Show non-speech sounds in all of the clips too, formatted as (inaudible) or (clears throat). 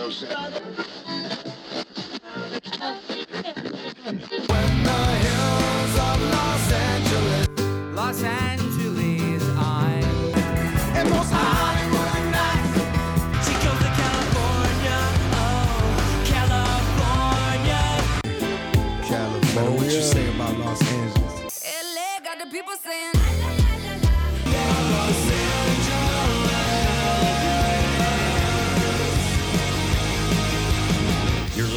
Angeles, I'm. What you say about Los Angeles? People saying.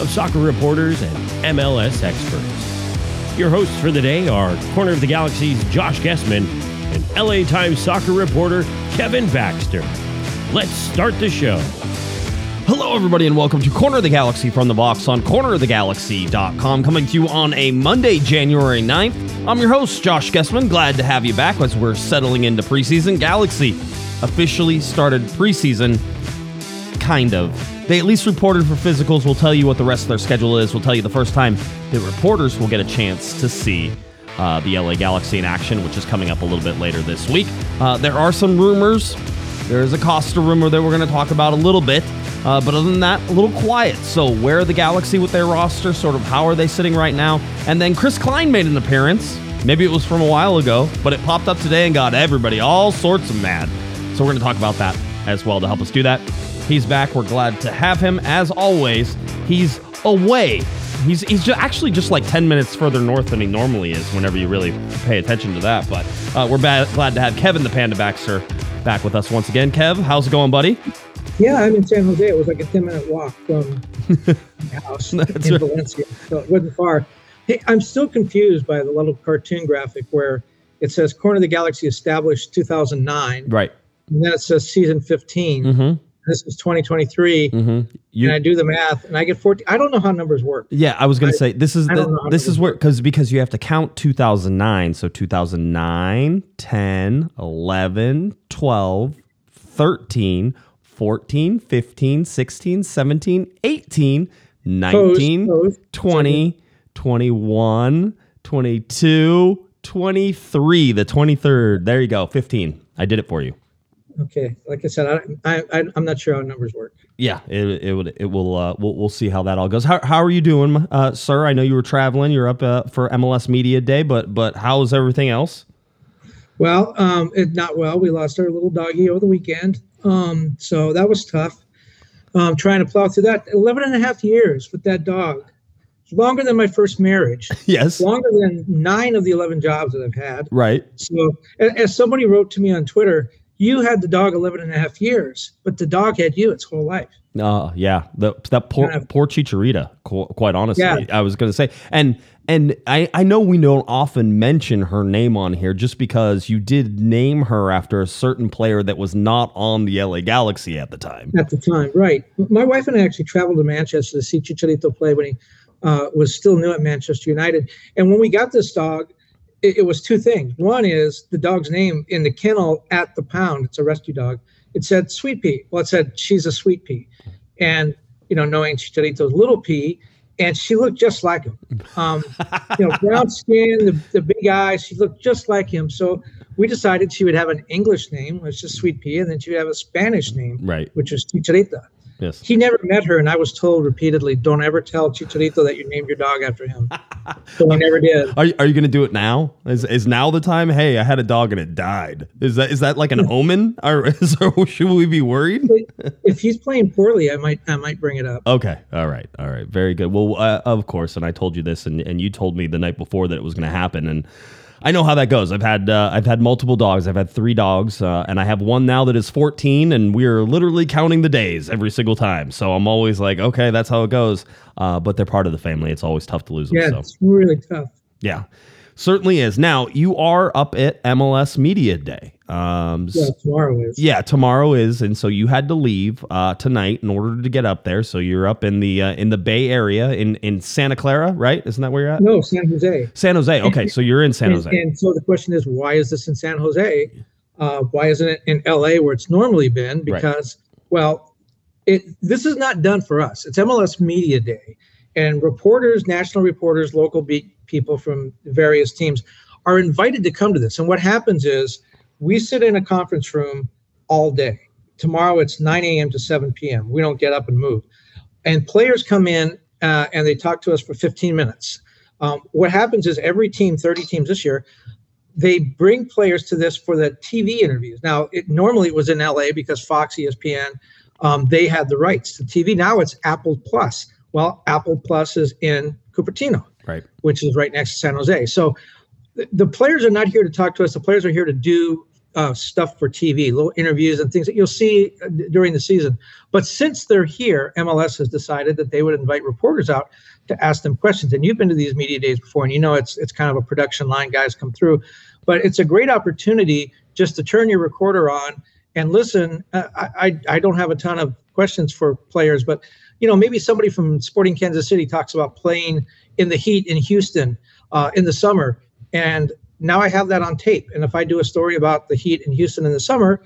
of soccer reporters and MLS experts. Your hosts for the day are Corner of the Galaxy's Josh Gessman and LA Times soccer reporter Kevin Baxter. Let's start the show. Hello, everybody, and welcome to Corner of the Galaxy from the box on cornerofthegalaxy.com, coming to you on a Monday, January 9th. I'm your host, Josh Gessman. Glad to have you back as we're settling into preseason. Galaxy officially started preseason, kind of. They at least reported for physicals. We'll tell you what the rest of their schedule is. We'll tell you the first time that reporters will get a chance to see uh, the LA Galaxy in action, which is coming up a little bit later this week. Uh, there are some rumors. There is a Costa rumor that we're going to talk about a little bit. Uh, but other than that, a little quiet. So, where are the Galaxy with their roster? Sort of how are they sitting right now? And then Chris Klein made an appearance. Maybe it was from a while ago, but it popped up today and got everybody all sorts of mad. So, we're going to talk about that as well to help us do that. He's back. We're glad to have him. As always, he's away. He's, he's ju- actually just like 10 minutes further north than he normally is whenever you really pay attention to that. But uh, we're ba- glad to have Kevin the Panda Baxter back with us once again. Kev, how's it going, buddy? Yeah, I'm in San Jose. It was like a 10 minute walk from (laughs) my house in right. Valencia, so it wasn't far. Hey, I'm still confused by the little cartoon graphic where it says Corner of the Galaxy established 2009, Right. and then it says season 15. Mm-hmm. This is 2023, Mm-hmm. You, and I do the math, and I get 14. I don't know how numbers work. Yeah, I was gonna say this is the, this is where because because you have to count 2009 so 2009 10 11 12 13 14 15 16 17 18 19 Post, post. 20 21 22 23 the 23rd there you go 15 I did it for you Okay, like I said, I, I, I'm not sure how numbers work. Yeah, it, it would it will uh, we'll, we'll see how that all goes. How, how are you doing, uh, sir? I know you were traveling. You're up uh, for MLS Media Day, but but how's everything else? Well, um, it, not well. We lost our little doggy over the weekend. Um, so that was tough. Um, trying to plow through that 11 and a half years with that dog. It's longer than my first marriage. (laughs) Yes, longer than nine of the 11 jobs that I've had. right. So as somebody wrote to me on Twitter, you had the dog 11 and a half years, but the dog had you its whole life. Uh, yeah, the, that poor of- poor Chicharita. Quite honestly, Yeah. I was going to say, and and I I know we don't often mention her name on here just because you did name her after a certain player that was not on the LA Galaxy at the time. at the time, right? My wife and I actually traveled to Manchester to see Chicharito play when he uh, was still new at Manchester United. And when we got this dog, it, it was two things. One is the dog's name in the kennel at the pound. It's a rescue dog. It said Sweet Pea. Well, it said she's a Sweet Pea, and you know, knowing Chicharito's little Pea, and she looked just like him. Um, you know, brown (laughs) skin, the, the big eyes. She looked just like him. So we decided she would have an English name, which is Sweet Pea, and then she would have a Spanish name Right. which was Chicharita. Yes. He never met her, and I was told repeatedly, "Don't ever tell Chicharito that you named your dog after him." (laughs) so I never did. Are, you- are you going to do it now? Is, is now the time? Hey, I had a dog and it died. Is that is that like an (laughs) omen, or (laughs) is, or should we be worried? If he's playing poorly, I might I might bring it up. Okay, all right, all right, very good. Well, uh, of course, and I told you this, and, and you told me the night before that it was going to happen, and I know how that goes. I've had uh, I've had multiple dogs. I've had three dogs, uh, and I have one now that is 14, and we're literally counting the days every single time. So I'm always like, okay, that's how it goes. Uh, but they're part of the family. It's always tough to lose them. Yeah, So it's really tough. yeah. Certainly is. Now you are up at MLS Media Day. Um, Yeah, tomorrow is. yeah, tomorrow is, and so you had to leave uh, tonight in order to get up there. So you're up in the uh, in the Bay Area in in Santa Clara, right? Isn't that where you're at? No, San Jose. San Jose. Okay, so you're in San And, Jose. and so the question is, why is this in San Jose? Uh, why isn't it in LA where it's normally been? Right. Because, well, it this is not done for us. It's MLS Media Day, and reporters, national reporters, local beat people from various teams are invited to come to this. And what happens is we sit in a conference room all day. Tomorrow it's 9 a.m. to 7 p.m. We don't get up and move. And players come in uh, and they talk to us for 15 minutes. Um, what happens is every team, 30 teams this year, they bring players to this for the TV interviews. Now, it normally it was in LA because Fox, ESPN, um, they had the rights to TV. Now it's Apple Plus. Well, Apple Plus is in Cupertino, right. which is right next to San Jose. So th- the players are not here to talk to us. The players are here to do uh, stuff for TV, little interviews and things that you'll see uh, d- during the season. But since they're here, MLS has decided that they would invite reporters out to ask them questions. And you've been to these media days before, and you know it's it's kind of a production line. Guys come through, but it's a great opportunity just to turn your recorder on and listen. Uh, I I, I don't have a ton of questions for players, but you know maybe somebody from Sporting Kansas City talks about playing in the heat in Houston uh, in the summer, and now I have that on tape. And if I do a story about the heat in Houston in the summer,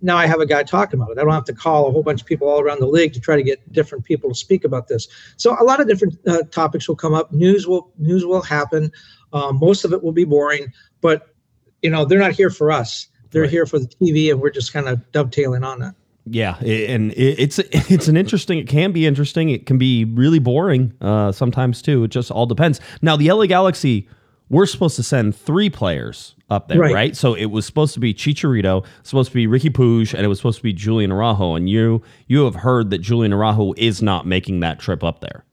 now I have a guy talking about it. I don't have to call a whole bunch of people all around the league to try to get different people to speak about this. So a lot of different uh, topics will come up. News will news will happen. Um, most of it will be boring, but you know they're not here for us. They're Right. here for the TV, and we're just kind of dovetailing on that. Yeah, and it- it's it's an interesting. It can be interesting. It can be really boring uh, sometimes too. It just all depends. Now, the LA Galaxy, we're supposed to send three players up there, right? Right. So it was supposed to be Chicharito, supposed to be Riqui Puig, and it was supposed to be Julian Araujo. And you you have heard that Julian Araujo is not making that trip up there.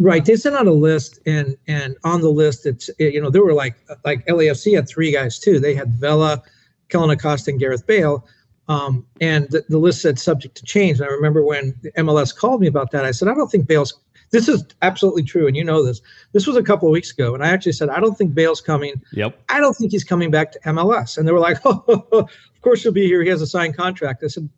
Right. They sent out a list, and and on the list, it's it- you know there were like like LAFC had three guys too. They had Vela, Kellyn Acosta, and Gareth Bale. Um, and the, the list said subject to change. And I remember when MLS called me about that, I said I don't think Bale's. This is absolutely true, and you know this. This was a couple of weeks ago, and I actually said I don't think Bale's coming. Yep. I don't think he's coming back to MLS. And they were like, oh, (laughs) of course he'll be here. He has a signed contract. I said,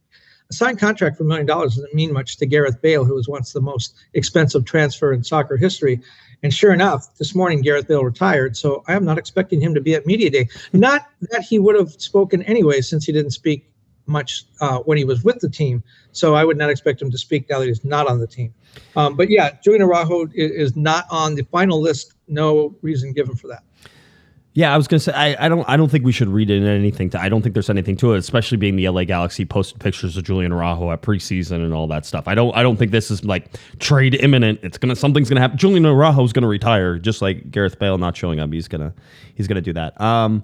a signed contract for a million dollars doesn't mean much to Gareth Bale, who was once the most expensive transfer in soccer history. And sure enough, this morning Gareth Bale retired. So I am not expecting him to be at media day. (laughs) Not that he would have spoken anyway, since he didn't speak much uh, when he was with the team. So I would not expect him to speak now that he's not on the team. Um, but yeah, Julian Araujo is not on the final list. No reason given for that. Yeah, I was gonna say I, I don't I don't think we should read in anything to I don't think there's anything to it, especially being the LA Galaxy posted pictures of Julian Araujo at preseason and all that stuff. I don't I don't think this is like trade imminent. It's gonna something's gonna happen. Julian Araujo's gonna retire, just like Gareth Bale not showing up. He's gonna he's gonna do that. Um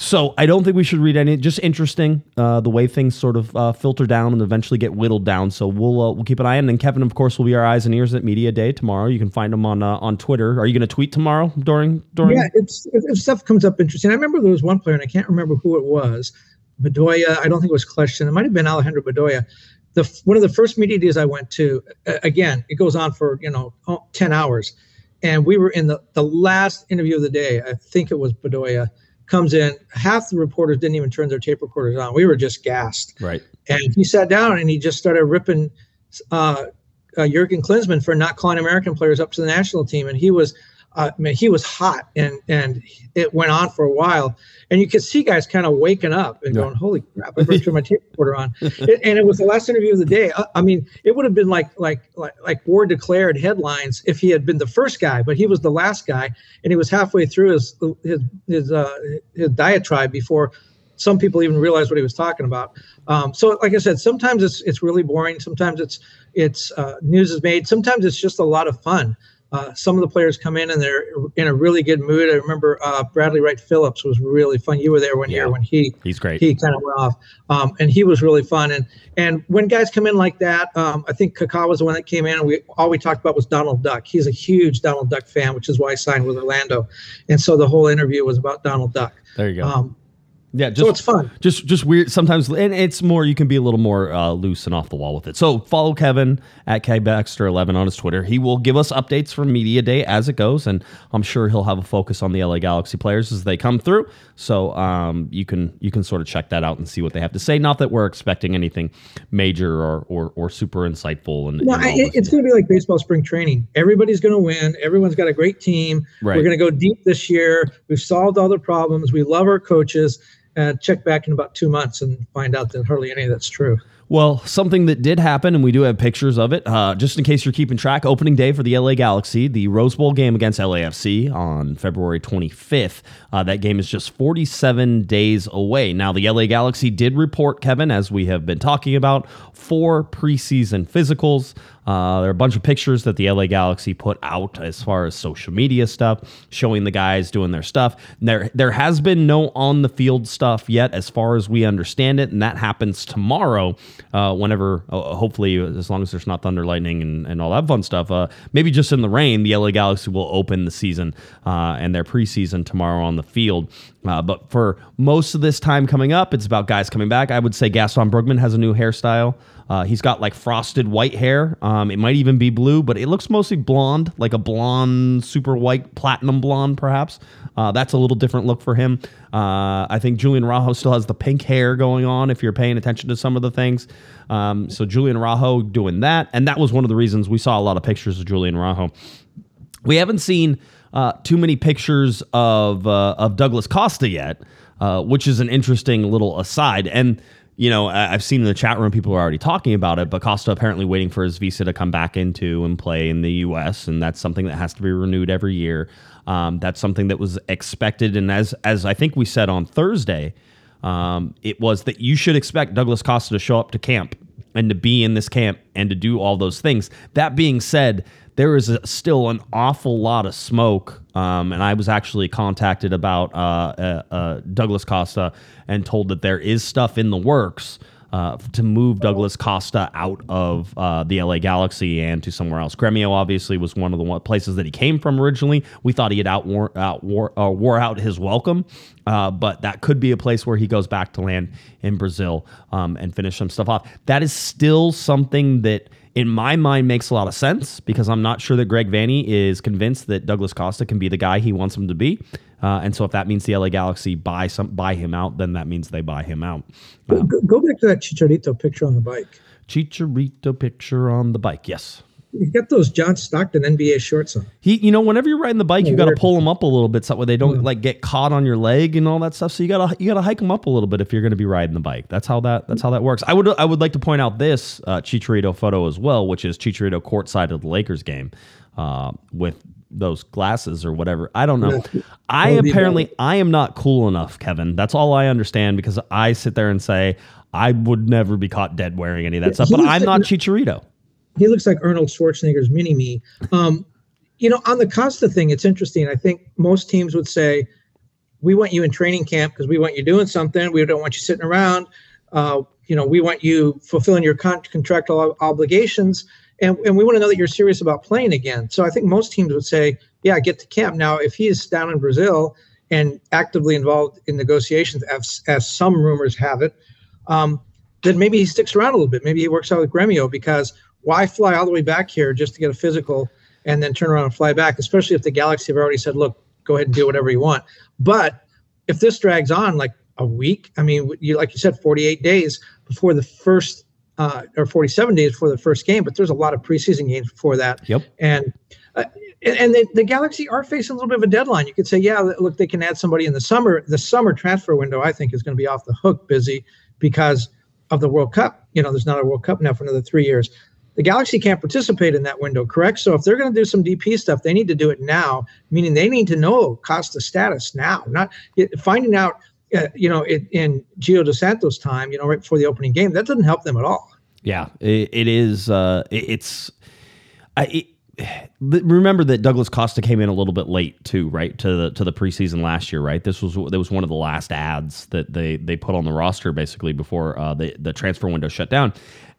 so I don't think we should read any. Just interesting, uh, the way things sort of uh, filter down and eventually get whittled down. So we'll uh, we'll keep an eye on. And Kevin, of course, will be our eyes and ears at Media Day tomorrow. You can find him on uh, on Twitter. Are you going to tweet tomorrow during during? Yeah, if, if stuff comes up interesting. I remember there was one player, and I can't remember who it was. Bedoya, I don't think it was Kleshton. It might have been Alejandro Bedoya. The one of the first media days I went to. Again, it goes on for you know ten hours, and we were in the the last interview of the day. I think it was Bedoya comes in. Half the reporters didn't even turn their tape recorders on. We were just gassed Right. and he sat down and he just started ripping uh, uh, Jurgen Klinsmann for not calling American players up to the national team, and he was, I mean, he was hot, and and it went on for a while, and you could see guys kind of waking up and Yeah. going, "Holy crap! I better turn my tape recorder on," (laughs) It- and it was the last interview of the day. I, I mean, it would have been like like like like war declared headlines if he had been the first guy, but he was the last guy, and he was halfway through his his his uh, his diatribe before some people even realized what he was talking about. Um, so, like I said, sometimes it's it's really boring. Sometimes it's it's uh, news is made. Sometimes it's just a lot of fun. Uh, some of the players come in and they're in a really good mood. I remember uh, Bradley Wright Phillips was really fun. You were there one Yeah. year when he He's great. he kind of went off, um, and he was really fun. And and when guys come in like that, um, I think Kaká was the one that came in, and we all we talked about was Donald Duck. He's a huge Donald Duck fan, which is why I signed with Orlando, and so the whole interview was about Donald Duck. there you go. Um, Yeah, just, So it's fun. Just just weird sometimes, and it's more. You can be a little more uh, loose and off the wall with it. So follow Kevin at kbaxter11 on his Twitter. He will give us updates from media day as it goes, and I'm sure he'll have a focus on the LA Galaxy players as they come through. So um, you can you can sort of check that out and see what they have to say. Not that we're expecting anything major or or, or super insightful. And No, I, it- it's going to be like baseball spring training. Everybody's going to win. Everyone's got a great team. Right. We're going to go deep this year. We've solved all the problems. We love our coaches. Uh, check back in about two months and find out that hardly any of that's true. Well, something that did happen, and we do have pictures of it, uh, just in case you're keeping track. Opening day for the LA Galaxy, the Rose Bowl game against LAFC on February 25th. Uh, that game is just 47 days away. Now, the LA Galaxy did report, Kevin, as we have been talking about, four preseason physicals. Uh, there are a bunch of pictures that the LA Galaxy put out as far as social media stuff, showing the guys doing their stuff. There, there has been no on the field stuff yet, as far as we understand it, and that happens tomorrow. Uh, whenever, uh, hopefully, as long as there's not thunder, lightning, and, and all that fun stuff. Uh, maybe just in the rain, the LA Galaxy will open the season uh, and their preseason tomorrow on the field. Uh, but for most of this time coming up, it's about guys coming back. I would say Gaston Brugman has a new hairstyle. Uh, he's got like frosted white hair. Um, it might even be blue, but it looks mostly blonde, like a blonde, super white, platinum blonde, perhaps. Uh, that's a little different look for him. Uh, I think Julian Araujo still has the pink hair going on if you're paying attention to some of the things. Um, so Julian Araujo doing that. And that was one of the reasons we saw a lot of pictures of Julian Araujo. We haven't seen uh, too many pictures of uh, of Douglas Costa yet, uh, which is an interesting little aside. And you know, I- I've seen in the chat room people are already talking about it, but Costa apparently waiting for his visa to come back into and play in the U.S. and that's something that has to be renewed every year. Um, that's something that was expected, and as as I think we said on Thursday, um, it was that you should expect Douglas Costa to show up to camp and to be in this camp and to do all those things. That being said, there is a, still an awful lot of smoke. Um, and I was actually contacted about uh, uh, uh, Douglas Costa and told that there is stuff in the works uh, to move Douglas Costa out of uh, the LA Galaxy and to somewhere else. Gremio obviously was one of the one places that he came from originally. We thought he had outwore, outwore, uh, wore out his welcome, uh, but that could be a place where he goes back to land in Brazil um, and finish some stuff off. That is still something that in my mind makes a lot of sense because I'm not sure that Greg Vanney is convinced that Douglas Costa can be the guy he wants him to be. Uh, and so if that means the LA Galaxy buy some buy him out, then that means they buy him out. Go, go- go back to that Chicharito picture on the bike. Chicharito picture on the bike. Yes. He's got those John Stockton NBA shorts on. He, you know, whenever you're riding the bike, you got to pull them up a little bit so that way they don't Yeah. like get caught on your leg and all that stuff. So you gotta you gotta hike them up a little bit if you're going to be riding the bike. That's how that that's how that works. I would I would like to point out this uh, Chicharito photo as well, which is Chicharito courtside of the Lakers game uh, with those glasses or whatever. I don't know. I That would be apparently. I am not cool enough, Kevin. That's all I understand because I sit there and say I would never be caught dead wearing any of that stuff. But I'm not Chicharito. He looks like Arnold Schwarzenegger's mini me. Um, you know, on the Costa thing, it's interesting. I think most teams would say, "We want you in training camp because we want you doing something. We don't want you sitting around. Uh, you know, we want you fulfilling your con- contractual ob- obligations, and and we want to know that you're serious about playing again." So I think most teams would say, "Yeah, get to camp." Now, if he is down in Brazil and actively involved in negotiations, as, as some rumors have it, um, then maybe he sticks around a little bit. Maybe he works out with Gremio because why fly all the way back here just to get a physical and then turn around and fly back, especially if the Galaxy have already said, look, go ahead and do whatever you want. But if this drags on like a week, I mean, you like you said, 48 days before the first uh, or 47 days before the first game, but there's a lot of preseason games before that. Yep. And uh, and the, the Galaxy are facing a little bit of a deadline. You could say, yeah, look, they can add somebody in the summer. The summer transfer window, I think, is going to be off the hook busy because of the World Cup. You know, there's not a World Cup now for another three years. The Galaxy can't participate in that window, correct? So if they're going to do some DP stuff, they need to do it now. Meaning they need to know Costa status now, not finding out. Uh, you know, it, in Gio dos Santos' time, you know, right before the opening game, that doesn't help them at all. Yeah, it, it is. Uh, it, it's. I remember that Douglas Costa came in a little bit late too, right to the to the preseason last year, right? This was that was one of the last ads that they they put on the roster basically before uh, the the transfer window shut down.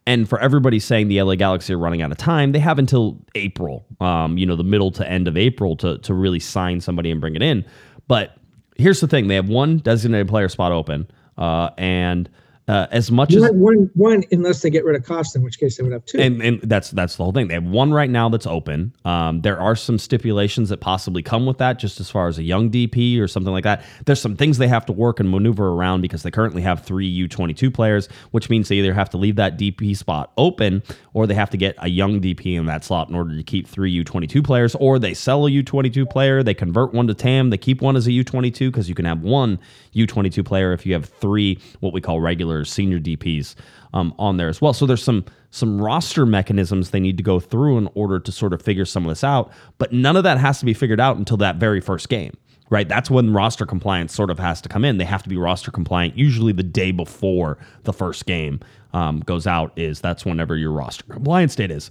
And for everybody saying the LA Galaxy are running out of time, they have until April, um, you know, the middle to end of April to to really sign somebody and bring it in. But here's the thing: they have one designated player spot open, uh, and uh, as much as One, one, one, unless they get rid of Costa, in which case they would have two. and, and that's that's the whole thing. They have one right now that's open. Um, there are some stipulations that possibly come with that, just as far as a young DP or something like that. There's some things they have to work and maneuver around because they currently have three U22 players, which means they either have to leave that DP spot open or they have to get a young DP in that slot in order to keep three U22 players, or they sell a U22 player, they convert one to TAM, they keep one as a U22 because you can have one U22 player if you have three what we call regular senior DPs um, on there as well. So there's some some roster mechanisms they need to go through in order to sort of figure some of this out. But none of that has to be figured out until that very first game. Right, that's when roster compliance sort of has to come in. They have to be roster compliant. Usually, the day before the first game um, goes out is that's whenever your roster compliance date is.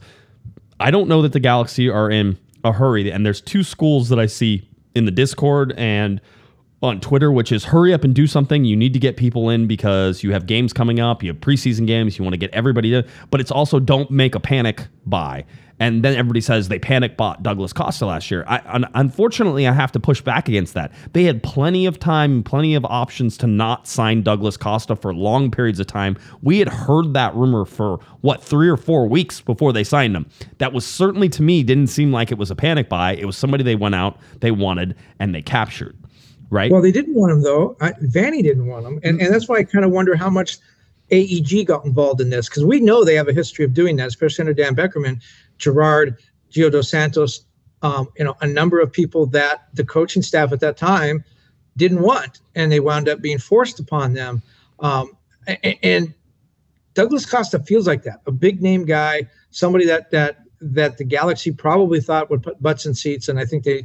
I don't know that the Galaxy are in a hurry, and there's two schools that I see in the Discord and on Twitter, which is hurry up and do something. You need to get people in because you have games coming up, you have preseason games, you want to get everybody in. But it's also don't make a panic buy. And then everybody says they panic bought Douglas Costa last year. I, un- unfortunately, I have to push back against that. They had plenty of time, plenty of options to not sign Douglas Costa for long periods of time. We had heard that rumor for what three or four weeks before they signed him. That was certainly to me didn't seem like it was a panic buy. It was somebody they went out, they wanted, and they captured right? Well, they didn't want him though. I, Vanney didn't want him, and and that's why I kind of wonder how much AEG got involved in this because we know they have a history of doing that, especially under Dan Beckerman, Gerrard, Gio dos Santos, um, you know, a number of people that the coaching staff at that time didn't want, and they wound up being forced upon them. Um, and, and Douglas Costa feels like that, a big name guy, somebody that that that the Galaxy probably thought would put butts in seats, and I think they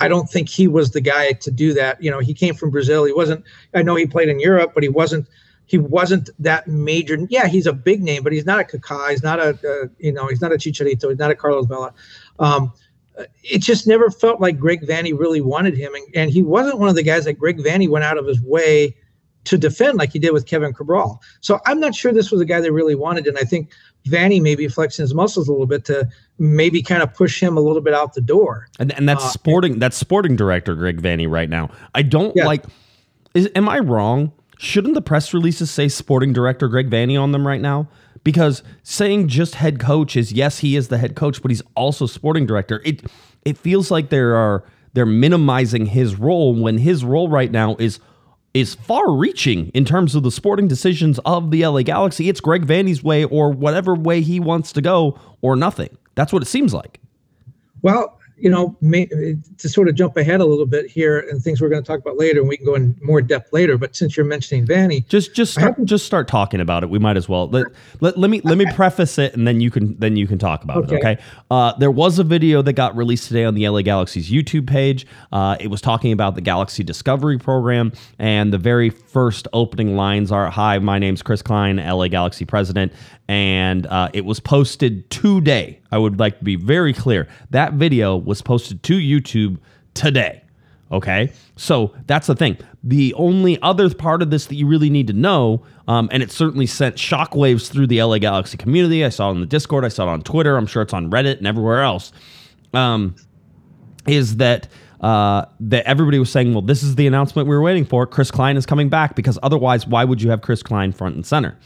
I don't think he was the guy to do that. You know, he came from Brazil. He wasn't. I know he played in Europe, but he wasn't. He wasn't that major. Yeah, he's a big name, but he's not a Kaká. He's not a, uh, you know, he's not a Chicharito. He's not a Carlos Vela. Um, it just never felt like Greg Vanney really wanted him, and, and he wasn't one of the guys that Greg Vanney went out of his way to defend like he did with Kevin Cabral. So I'm not sure this was a guy they really wanted, and I think Vanney maybe flexing his muscles a little bit to maybe kind of push him a little bit out the door. And, and that's Uh, sporting. That's sporting director Greg Vanney right now. I don't Yeah. like. Is am I wrong? Shouldn't the press releases say sporting director Greg Vanney on them right now? Because saying just head coach is yes, he is the head coach, but he's also sporting director. It it feels like there are they're minimizing his role when his role right now is is far reaching in terms of the sporting decisions of the LA Galaxy. It's Greg Vanney's way or whatever way he wants to go or nothing. That's what it seems like. Well, you know, may, to sort of jump ahead a little bit here and things we're going to talk about later, and we can go in more depth later. But since you're mentioning Vanney, Just just start just start talking about it. We might as well. Let, let, let me let me preface it and then you can then you can talk about Okay. it. Okay. Uh, there was a video that got released today on the LA Galaxy's YouTube page. Uh, it was talking about the Galaxy Discovery program and the very first opening lines are Hi, my name's Chris Klein, LA Galaxy president. And uh, it was posted today. I would like to be very clear. That video was posted to YouTube today. Okay, so that's the thing. The only other part of this that you really need to know, um, and it certainly sent shockwaves through the LA Galaxy community. I saw it on the Discord, I saw it on Twitter, I'm sure it's on Reddit and everywhere else. Um, is that uh, that everybody was saying, well, this is the announcement we were waiting for. Chris Klein is coming back because otherwise, why would you have Chris Klein front and center?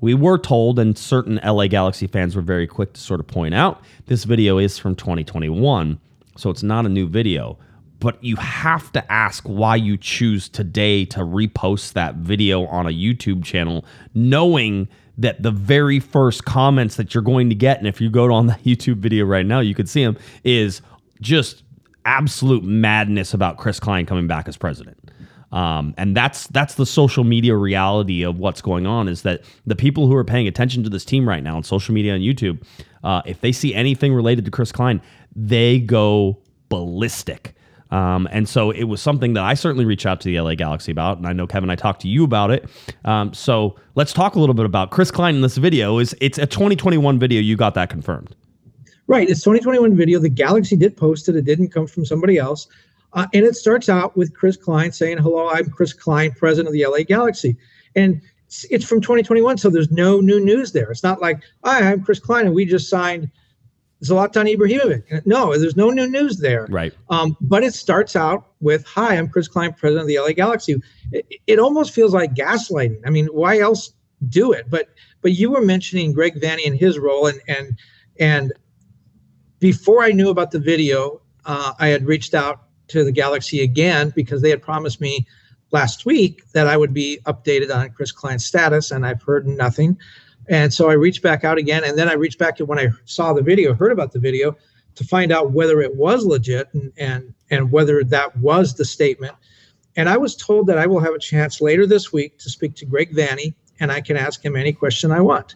We were told, and certain LA Galaxy fans were very quick to sort of point out, this video is from 2021, so it's not a new video. But you have to ask why you choose today to repost that video on a YouTube channel, knowing that the very first comments that you're going to get, and if you go on the (laughs) YouTube video right now, you could see them, is just absolute madness about Chris Klein coming back as president. Um, and that's that's the social media reality of what's going on is that the people who are paying attention to this team right now on social media and YouTube, uh, if they see anything related to Chris Klein, they go ballistic. Um, and so it was something that I certainly reached out to the LA Galaxy about, and I know Kevin, I talked to you about it. Um, so let's talk a little bit about Chris Klein in this video. Is it's a 2021 video? You got that confirmed? Right. It's 2021 video. The Galaxy did post it. It didn't come from somebody else. Uh, and it starts out with Chris Klein saying, Hello, I'm Chris Klein, president of the LA Galaxy. And it's, it's from 2021. So there's no new news there. It's not like, Hi, I'm Chris Klein and we just signed Zlatan Ibrahimovic. No, there's no new news there. Right. Um, but it starts out with, "Hi, I'm Chris Klein, president of the LA Galaxy." It, it almost feels like gaslighting. I mean, why else do it? But but you were mentioning Greg Vanney and his role, and and and before I knew about the video, uh, I had reached out to the Galaxy again because they had promised me last week that I would be updated on Chris Klein's status, and I've heard nothing. And so I reached back out again, and then I reached back to when I saw the video, heard about the video, to find out whether it was legit and and and whether that was the statement. And I was told that I will have a chance later this week to speak to Greg Vanney, and I can ask him any question I want.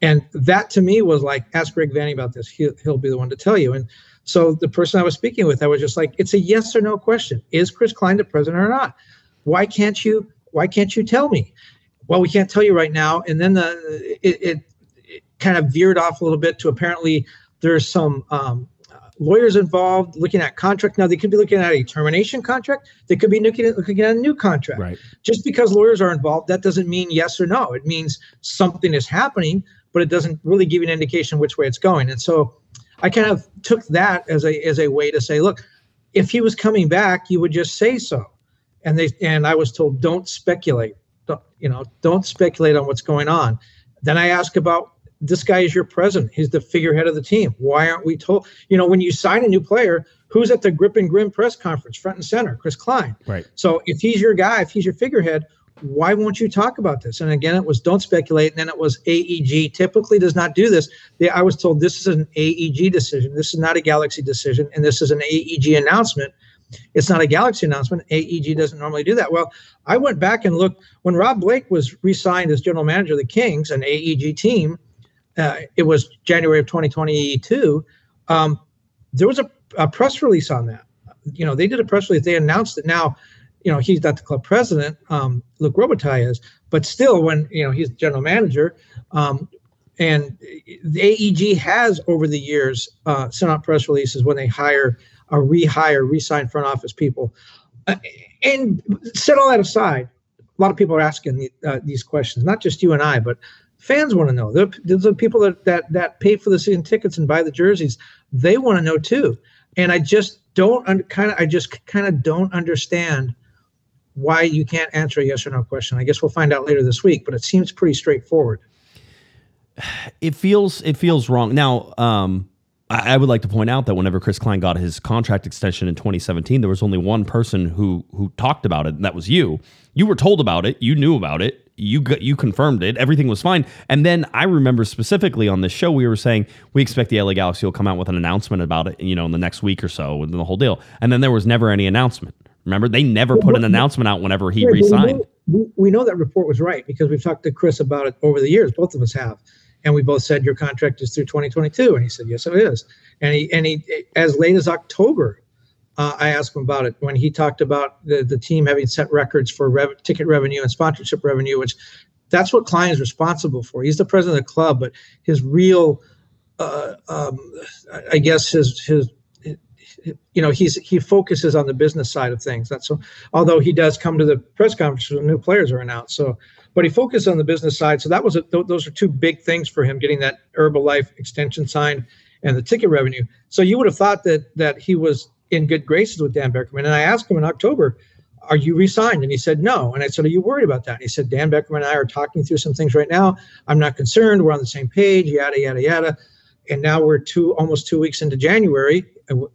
And that to me was like, ask Greg Vanney about this. He'll, he'll be the one to tell you. And so the person I was speaking with, I was just like, it's a yes or no question. Is Chris Klein the president or not? Why can't you? Why can't you tell me? Well, we can't tell you right now. And then the it, it, it kind of veered off a little bit to apparently there's some um, lawyers involved looking at contract. Now they could be looking at a termination contract. They could be looking at looking at a new contract. Right. Just because lawyers are involved, that doesn't mean yes or no. It means something is happening, but it doesn't really give you an indication which way it's going. And so I kind of took that as a as a way to say, look, if he was coming back, you would just say so. And they and I was told, don't speculate. Don't, you know, don't speculate on what's going on. Then I ask about this guy is your president. He's the figurehead of the team. Why aren't we told? You know, when you sign a new player, who's at the grip and grin press conference, front and center? Chris Klein. Right. So if he's your guy, if he's your figurehead, why won't you talk about this? And again, it was don't speculate. And then it was AEG typically does not do this. They, I was told this is an AEG decision. This is not a Galaxy decision. And this is an AEG announcement. It's not a Galaxy announcement. AEG doesn't normally do that. Well, I went back and looked when Rob Blake was re signed as general manager of the Kings, an AEG team. Uh, it was January of 2022. Um, there was a, a press release on that. You know, they did a press release. They announced it. Now, you know, he's not the club president. Um, Luc Robitaille is, but still, when you know he's general manager, um, and the AEG has over the years uh, sent out press releases when they hire a rehire, resign front office people. Uh, and set all that aside, a lot of people are asking the, uh, these questions, not just you and I, but fans want to know. The, the people that, that that pay for the season tickets and buy the jerseys, they want to know too. And I just don't un- kind of, I just kind of don't understand why you can't answer a yes or no question. I guess we'll find out later this week, but it seems pretty straightforward. it feels it feels wrong. Now, um, I, I would like to point out that whenever Chris Klein got his contract extension in 2017, there was only one person who who talked about it, and that was you. You were told about it. You knew about it. You got, you confirmed it. Everything was fine. And then I remember specifically on this show, we were saying we expect the LA Galaxy will come out with an announcement about it, you know, in the next week or so, within the whole deal. And then there was never any announcement. Remember, they never put an announcement out whenever he Yeah, but we resigned. We, we know that report was right because we've talked to Chris about it over the years. Both of us have, and we both said your contract is through 2022, and he said yes, it is. And he and he as late as October, uh, I asked him about it when he talked about the the team having set records for rev- ticket revenue and sponsorship revenue, which that's what Klein is responsible for. He's the president of the club, but his real, uh, um, I guess his his you know he's he focuses on the business side of things. That's so although he does come to the press conference when new players are announced so but he focused on the business side. So that was a, th- those are two big things for him getting that herbalife extension signed and the ticket revenue. So you would have thought that that he was in good graces with dan beckerman. And i asked him in october are you re-signed? And he said no. And i said are you worried about that? And he said dan beckerman and i are talking through some things right now. I'm not concerned. We're on the same page yada yada yada. And now we're two almost two weeks into January,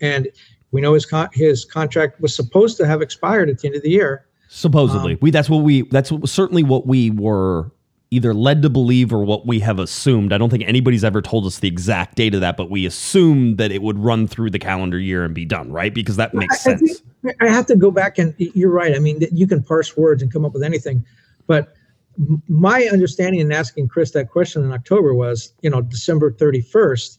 and- we know his con- his contract was supposed to have expired at the end of the year. Supposedly, um, we that's what we that's what, certainly what we were either led to believe or what we have assumed. I don't think anybody's ever told us the exact date of that, but we assumed that it would run through the calendar year and be done, right? Because that makes I- I sense. think- I have to go back and you're right. I mean, you can parse words and come up with anything, but my understanding in asking Chris that question in October was, you know, December 31st,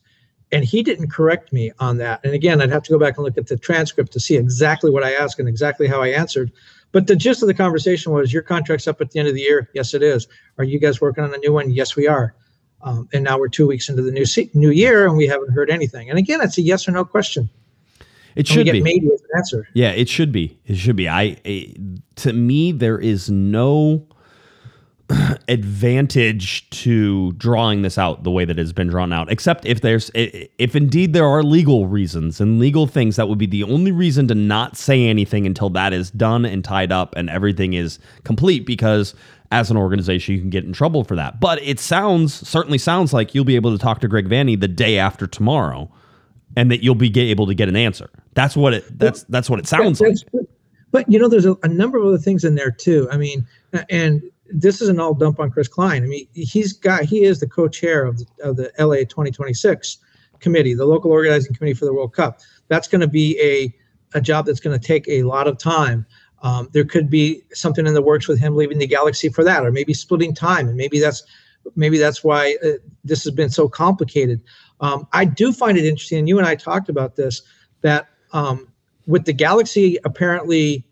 and he didn't correct me on that. And again, I'd have to go back and look at the transcript to see exactly what I asked and exactly how I answered. But the gist of the conversation was, your contract's up at the end of the year. Yes, it is. Are you guys working on a new one? Yes, we are. Um, and now we're two weeks into the new se- new year, and we haven't heard anything. And again, it's a yes or no question. It should be. maybe as an answer. Yeah, it should be. It should be. I, I to me there is no (clears throat) advantage to drawing this out the way that it's been drawn out except if there's if indeed there are legal reasons and legal things that would be the only reason to not say anything until that is done and tied up and everything is complete because as an organization you can get in trouble for that. But it sounds certainly sounds like you'll be able to talk to Greg Vanney the day after tomorrow and that you'll be able to get an answer. That's what it that's that's what it sounds like. But you know, there's a, a number of other things in there too. I mean, and this is an all dump on Chris Klein. I mean, he's got he is the co-chair of the, of the LA 2026 committee, the local organizing committee for the World Cup. That's going to be a a job that's going to take a lot of time. Um, there could be something in the works with him leaving the galaxy for that, or maybe splitting time, and maybe that's maybe that's why uh, this has been so complicated. Um, I do find it interesting, and you and I talked about this that um, with the Galaxy apparently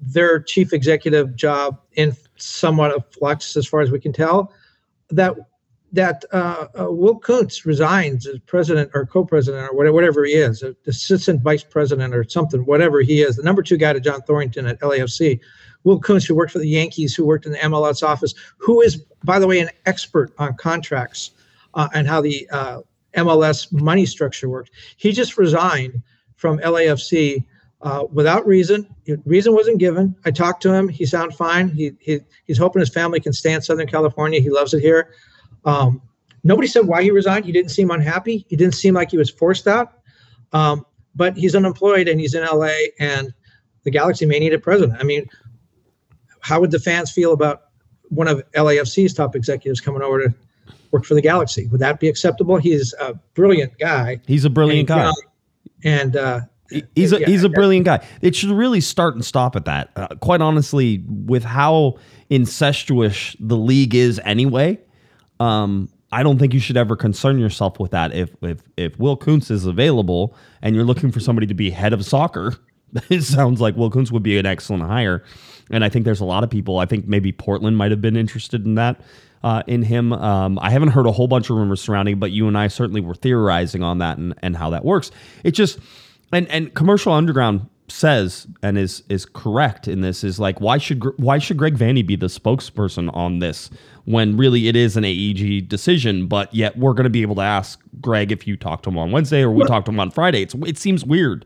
their chief executive job in somewhat of flux as far as we can tell, that that uh, uh, Will Kuntz resigns as president or co-president or whatever, whatever he is, assistant vice president or something, whatever he is, the number two guy to John Thorrington at LAFC. Will Kuntz, who worked for the Yankees, who worked in the MLS office, who is, by the way, an expert on contracts uh, and how the uh, MLS money structure works. He just resigned from LAFC uh, without reason. Reason wasn't given. I talked to him. He sounded fine. He, he he's hoping his family can stay in Southern California. He loves it here. Um, nobody said why he resigned. He didn't seem unhappy. He didn't seem like he was forced out. Um, but he's unemployed and he's in LA, and the Galaxy may need a president. I mean, how would the fans feel about one of LAFC's top executives coming over to work for the Galaxy? Would that be acceptable? He's a brilliant guy. he's a brilliant and, guy young, and uh, He's a Yeah, he's a brilliant guy. It should really start and stop at that. Uh, quite honestly, with how incestuous the league is anyway, um, I don't think you should ever concern yourself with that. If if if Will Kuntz is available and you're looking for somebody to be head of soccer, (laughs) it sounds like Will Kuntz would be an excellent hire. And I think there's a lot of people. I think maybe Portland might have been interested in that. Uh, in him, um, I haven't heard a whole bunch of rumors surrounding, but you and I certainly were theorizing on that and, and how that works. It just and and commercial underground says and is is correct in this is like why should why should Greg Vanney be the spokesperson on this when really it is an AEG decision but yet we're going to be able to ask Greg if you talk to him on Wednesday or we talk to him on Friday it's it seems weird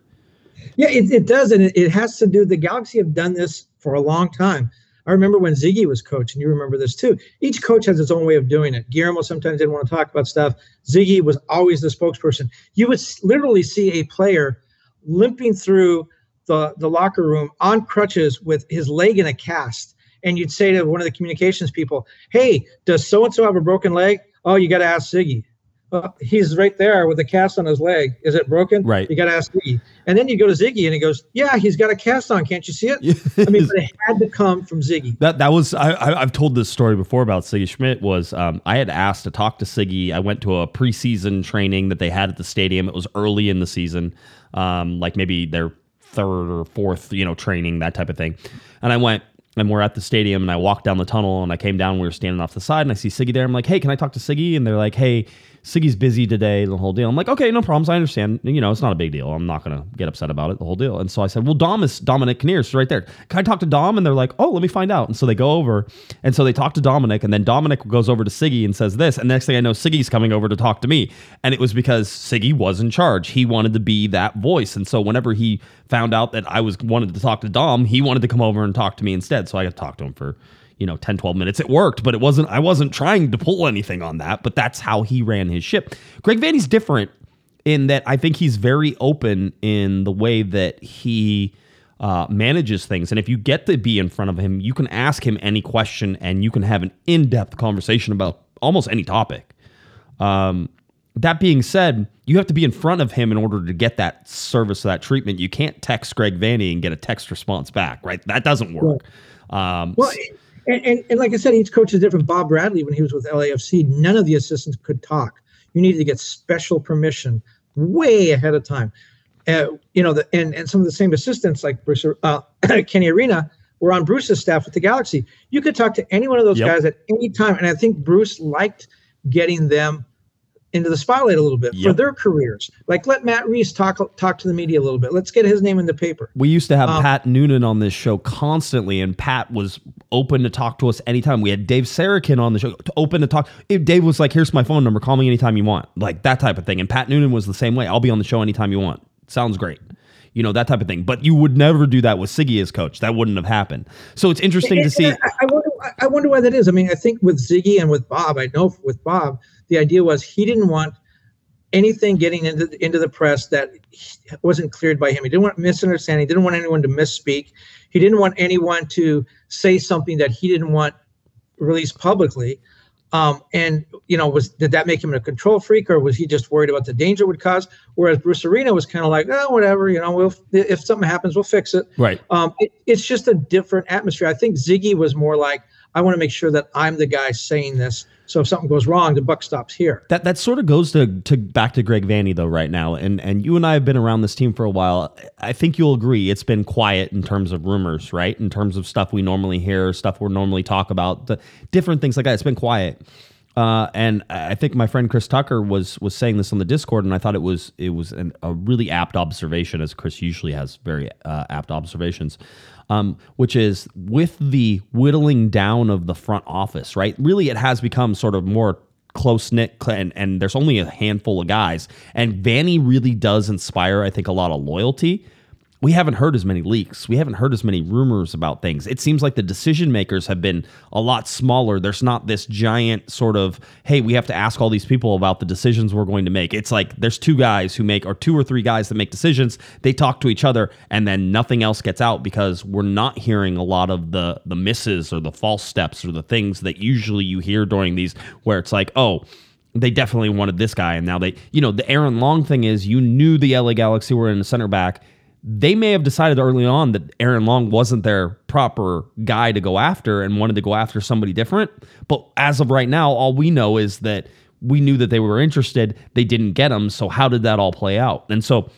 Yeah, it, it does, and it, has to do. The Galaxy have done this for a long time. I remember when Sigi was coach, and you remember this too. Each coach has his own way of doing it. Guillermo sometimes didn't want to talk about stuff. Sigi was always the spokesperson. You would literally see a player limping through the, the locker room on crutches with his leg in a cast. And you'd say to one of the communications people, Hey, does so and so have a broken leg? Oh, you got to ask Sigi. Well, he's right there with a cast on his leg. Is it broken? Right. You got to ask Sigi. And then you go to Sigi and he goes, Yeah, he's got a cast on. Can't you see it? I mean, but it had to come from Sigi. (laughs) That that was I, I I've told this story before about Sigi Schmid was um, I had asked to talk to Sigi. I went to a preseason training that they had at the stadium. It was early in the season, um, like maybe their third or fourth, you know, training that type of thing. And I went and we're at the stadium and I walked down the tunnel and I came down. We were standing off the side and I see Sigi there. I'm like, hey, can I talk to Sigi? And they're like, hey. Sigi's busy today, the whole deal. I'm like, okay, no problems. I understand. You know, it's not a big deal. I'm not gonna get upset about it, the whole deal. And so I said, well, Dom is Dominic Kinnear's right there. Can I talk to Dom? And they're like, oh, let me find out. And so they go over, and so they talk to Dominic, and then Dominic goes over to Sigi and says this. And next thing I know, Sigi's coming over to talk to me, and it was because Sigi was in charge. He wanted to be that voice, and so whenever he found out that I was wanted to talk to Dom, he wanted to come over and talk to me instead. So I got to talk to him for you know 10 12 minutes it worked but it wasn't i wasn't trying to pull anything on that but that's how he ran his ship greg vanney's different in that i think he's very open in the way that he uh, manages things and if you get to be in front of him you can ask him any question and you can have an in-depth conversation about almost any topic um, that being said, you have to be in front of him in order to get that service, that treatment. You can't text Greg Vanney and get a text response back, right? That doesn't work. Um, Well, and, and, and like I said, each coach is different. Bob Bradley, when he was with LAFC, none of the assistants could talk. You needed to get special permission way ahead of time. Uh, you know, the, and, and some of the same assistants like Bruce, uh, (coughs) Kenny Arena were on Bruce's staff with the Galaxy. You could talk to any one of those Yep. guys at any time. And I think Bruce liked getting them into the spotlight a little bit for their careers. Like let Matt Reis talk talk to the media a little bit. Let's get his name in the paper. We used to have Um, Pat Noonan on this show constantly, and Pat was open to talk to us anytime. We had Dave Sarachan on the show, to open to talk. If Dave was like, "Here's my phone number, call me anytime you want," like that type of thing. And Pat Noonan was the same way. I'll be on the show anytime you want. Sounds great, you know that type of thing. But you would never do that with Sigi as coach. That wouldn't have happened. So it's interesting to see. I, I wonder. I wonder why that is. I mean, I think with Sigi and with Bob, I know with Bob, the idea was he didn't want anything getting into the, into the press that wasn't cleared by him. He didn't want misunderstanding. He didn't want anyone to misspeak. He didn't want anyone to say something that he didn't want released publicly. Um, and you know, was did that make him a control freak, or was he just worried about the danger it would cause? Whereas Bruce Arena was kind of like, oh, whatever, you know, we'll if something happens, we'll fix it. Right. Um, it, it's just a different atmosphere. I think Sigi was more like, I want to make sure that I'm the guy saying this. So if something goes wrong, the buck stops here. That that sort of goes to to back to Greg Vanney though right now, and and you and I have been around this team for a while. I think you'll agree it's been quiet in terms of rumors, right? In terms of stuff we normally hear, stuff we normally talk about, the different things like that. It's been quiet. Uh, and I think my friend Chris Tucker was was saying this on the Discord, and I thought it was it was an, a really apt observation, as Chris usually has very uh, apt observations. Um, which is with the whittling down of the front office, right? Really, it has become sort of more close knit, and, and there's only a handful of guys. And Vanney really does inspire, I think, a lot of loyalty. We haven't heard as many leaks. We haven't heard as many rumors about things. It seems like the decision makers have been a lot smaller. There's not this giant sort of, hey, we have to ask all these people about the decisions we're going to make. It's like there's two guys who make, or two or three guys that make decisions. They talk to each other, and then nothing else gets out because we're not hearing a lot of the the misses or the false steps or the things that usually you hear during these, where it's like, oh, they definitely wanted this guy, and now they, you know, the Aaron Long thing is you knew the LA Galaxy were in a center back. They may have decided early on that Aaron Long wasn't their proper guy to go after and wanted to go after somebody different. But as of right now, all we know is that we knew that they were interested. They didn't get him. So how did that all play out? And so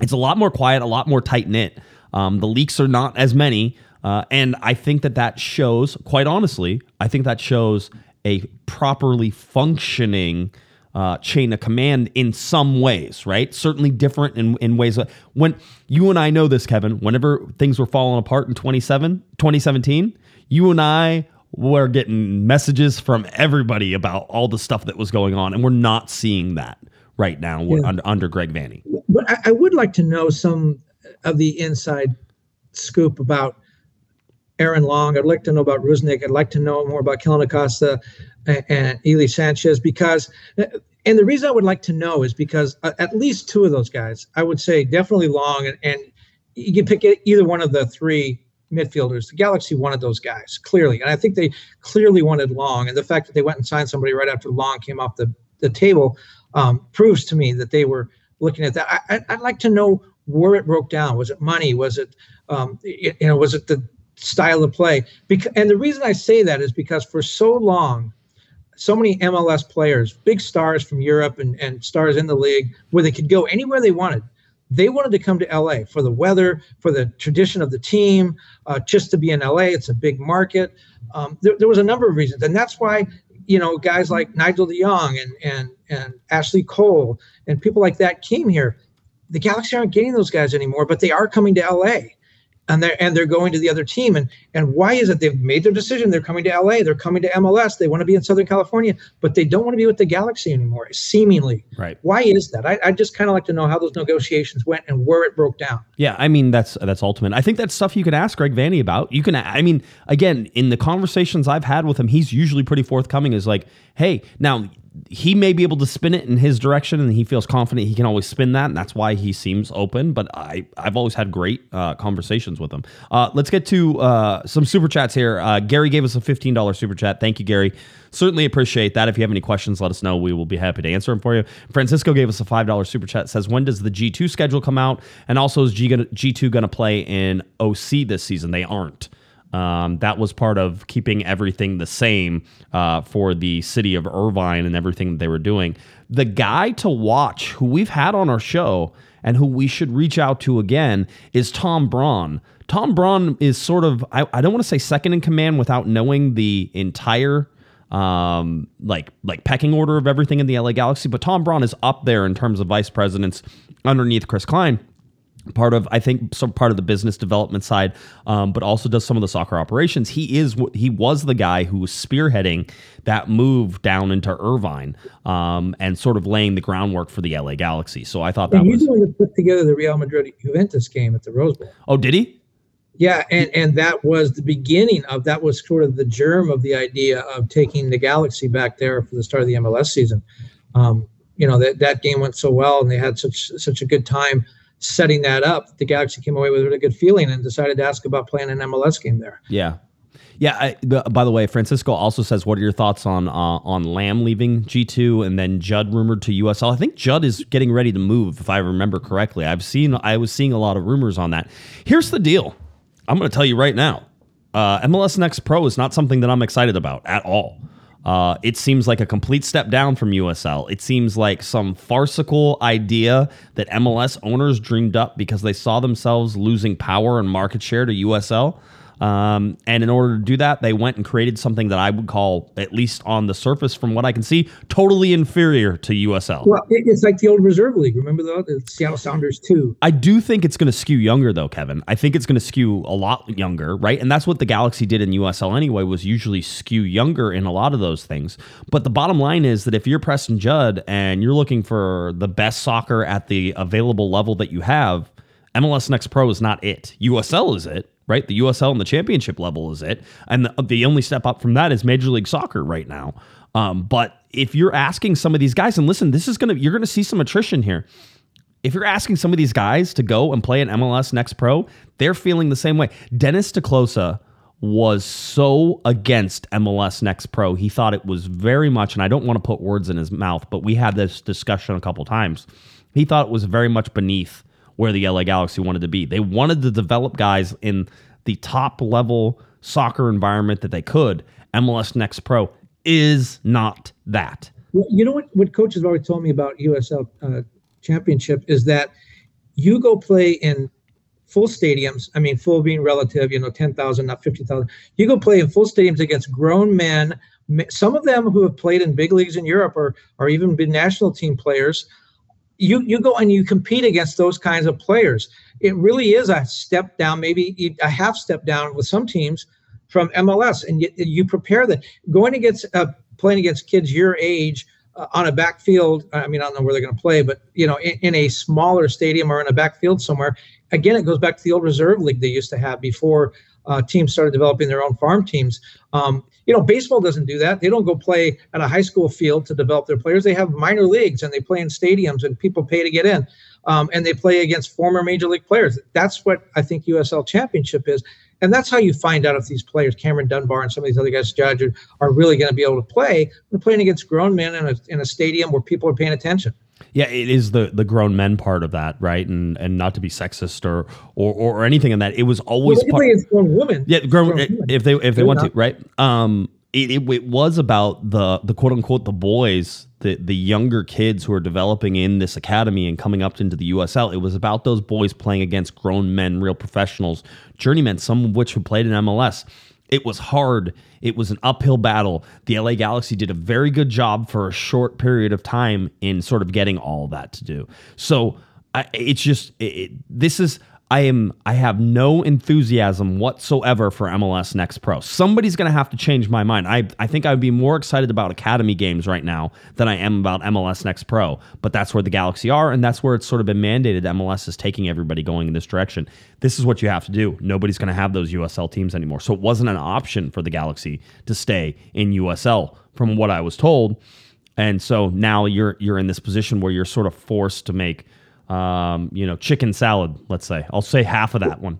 it's a lot more quiet, a lot more tight knit. Um, the leaks are not as many, uh, and I think that that shows. Quite honestly, I think that shows a properly functioning uh, chain of command in some ways. Right? Certainly different in in ways. That, when you and I know this, Kevin, whenever things were falling apart in 27, 2017, you and I were getting messages from everybody about all the stuff that was going on, and we're not seeing that right now Yeah. under, under Greg Vanney. But I, I would like to know some of the inside scoop about Aaron Long. I'd like to know about Rusnak. I'd like to know more about Kellyn Acosta and, and Ilie Sanchez because, and the reason I would like to know is because uh, at least two of those guys, I would say definitely Long and, and you can pick either one of the three midfielders. The Galaxy wanted those guys clearly, and I think they clearly wanted Long. And the fact that they went and signed somebody right after Long came off the the table um, proves to me that they were looking at that. I, I'd like to know where it broke down. Was it money? Was it, um, you know, was it the style of play? And the reason I say that is because for so long, so many MLS players, big stars from Europe and, and stars in the league, where they could go anywhere they wanted. They wanted to come to LA for the weather, for the tradition of the team, uh, just to be in LA. It's a big market. Um, there, there was a number of reasons, and that's why you know guys like Nigel de Jong and and and Ashley Cole and people like that came here. The Galaxy aren't getting those guys anymore, but they are coming to LA, and they're and they're going to the other team. And and why is it they've made their decision? They're coming to LA. They're coming to MLS. They want to be in Southern California, but they don't want to be with the Galaxy anymore. Seemingly, Right. why is that? I, I just kind of like to know how those negotiations went and where it broke down. Yeah, I mean that's that's ultimate. I think that's stuff you could ask Greg Vanney about. You can, I mean, again, in the conversations I've had with him, he's usually pretty forthcoming. Is like, hey, now he may be able to spin it in his direction, and he feels confident he can always spin that, and that's why he seems open. But I, I've always had great uh, conversations with him. Uh, let's get to uh, some super chats here. Uh, Gary gave us a fifteen dollars super chat. Thank you, Gary. Certainly appreciate that. If you have any questions, let us know. We will be happy to answer them for you. Francisco gave us a five dollars super chat. Says when does the G two schedule come out? And also is G two going to play in OC this season? They aren't. Um, that was part of keeping everything the same uh, for the city of Irvine and everything that they were doing. The guy to watch, who we've had on our show and who we should reach out to again, is Tom Braun. Tom Braun is sort of, I, I don't want to say second in command without knowing the entire um, like like pecking order of everything in the LA Galaxy, but Tom Braun is up there in terms of vice presidents underneath Chris Klein part of I think some part of the business development side, um, but also does some of the soccer operations. He is he was the guy who was spearheading that move down into Irvine um, and sort of laying the groundwork for the LA Galaxy. So I thought that And was the one put together the Real Madrid Juventus game at the Rose Bowl. oh did he? Yeah, and and that was the beginning of that was sort of the germ of the idea of taking the Galaxy back there for the start of the MLS season. Um, you know that that game went so well, and they had such such a good time setting that up. The Galaxy came away with a really good feeling and decided to ask about playing an MLS game there. Yeah. Yeah. I, by the way, Francisco also says, "What are your thoughts on uh, on Lamb leaving G two and then Judd rumored to USL? I think Judd is getting ready to move, if I remember correctly. I've seen, I was seeing a lot of rumors on that. Here's the deal: I'm going to tell you right now, uh, MLS Next Pro is not something that I'm excited about at all. Uh, it seems like a complete step down from USL. It seems like some farcical idea that MLS owners dreamed up because they saw themselves losing power and market share to USL. Um, and in order to do that, they went and created something that I would call, at least on the surface, from what I can see, totally inferior to USL. Well, it's like the old Reserve League. Remember that? The Seattle Sounders too. I do think it's going to skew younger, though, Kevin. I think it's going to skew a lot younger, right? And that's what the Galaxy did in USL anyway, was usually skew younger in a lot of those things. But the bottom line is that if you're Preston Judd and you're looking for the best soccer at the available level that you have, MLS Next Pro is not it. USL is it, right? The USL and the championship level is it. And the, only step up from that is Major League Soccer right now. Um, but if you're asking some of these guys, and listen, this is to, you're to see some attrition here if you're asking some of these guys to go and play an MLS Next Pro, they're feeling the same way. Dennis te Kloese was so against MLS Next Pro. He thought it was very much, and I don't want to put words in his mouth, but we had this discussion a couple times. He thought it was very much beneath where the LA Galaxy wanted to be. They wanted to develop guys in the top level soccer environment that they could. MLS Next Pro is not that. You know what? What coaches have always told me about USL uh, Championship is that you go play in full stadiums. I mean, full being relative, you know, ten thousand, not fifty thousand. You go play in full stadiums against grown men. Some of them who have played in big leagues in Europe or or even been national team players. You you go and you compete against those kinds of players. It really is a step down, maybe a half step down with some teams from MLS, and you, you prepare that going against uh, playing against kids your age uh, on a backfield. I mean, I don't know where they're going to play, but you know, in, in a smaller stadium or in a backfield somewhere. Again, it goes back to the old reserve league they used to have before uh, teams started developing their own farm teams. Um, you know, baseball doesn't do that. They don't go play at a high school field to develop their players. They have minor leagues and they play in stadiums and people pay to get in. Um, and they play against former major league players. That's what I think USL Championship is. And that's how you find out if these players, Cameron Dunbar and some of these other guys, Judge, are, really going to be able to play. They're playing against grown men in a, in a stadium where people are paying attention. Yeah, it is the the grown men part of that, right? And and not to be sexist or or, or anything in that. It was always Well, part, against grown women. Yeah, grown, Grown women. if they if they They're want to, right? Um, it, it it was about the the quote unquote the boys, the the younger kids who are developing in this academy and coming up into the USL. It was about those boys playing against grown men, real professionals, journeymen, some of which who played in MLS. It was hard. It was an uphill battle. The LA Galaxy did a very good job for a short period of time in sort of getting all that to do. So I, it's just it, this is I am I have no enthusiasm whatsoever for MLS Next Pro. Somebody's going to have to change my mind. I I think I would be more excited about Academy games right now than I am about MLS Next Pro. But that's where the Galaxy are, and that's where it's sort of been mandated. MLS is taking everybody going in this direction. This is what you have to do. Nobody's going to have those USL teams anymore. So it wasn't an option for the Galaxy to stay in USL, from what I was told. And so now you're you're in this position where you're sort of forced to make um, you know, chicken salad, let's say. I'll say half of that one.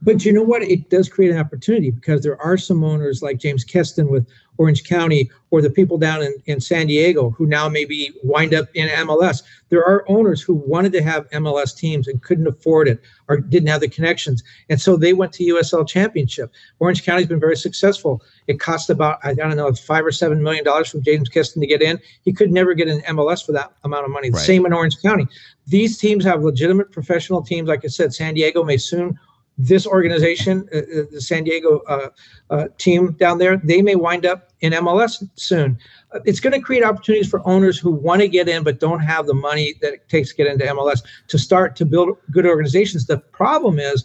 But you know what? It does create an opportunity because there are some owners like James Keston with Orange County or the people down in, in San Diego who now maybe wind up in MLS. There are owners who wanted to have MLS teams and couldn't afford it or didn't have the connections. And so they went to USL Championship. Orange County's been very successful. It cost about, I don't know, five or seven million dollars from James Keston to get in. He could never get an MLS for that amount of money. The Right. same in Orange County. These teams have legitimate professional teams. Like I said, San Diego may soon this organization, uh, uh, the San Diego uh, uh, team down there, they may wind up in MLS soon. Uh, It's going to create opportunities for owners who want to get in but don't have the money that it takes to get into MLS to start to build good organizations. The problem is,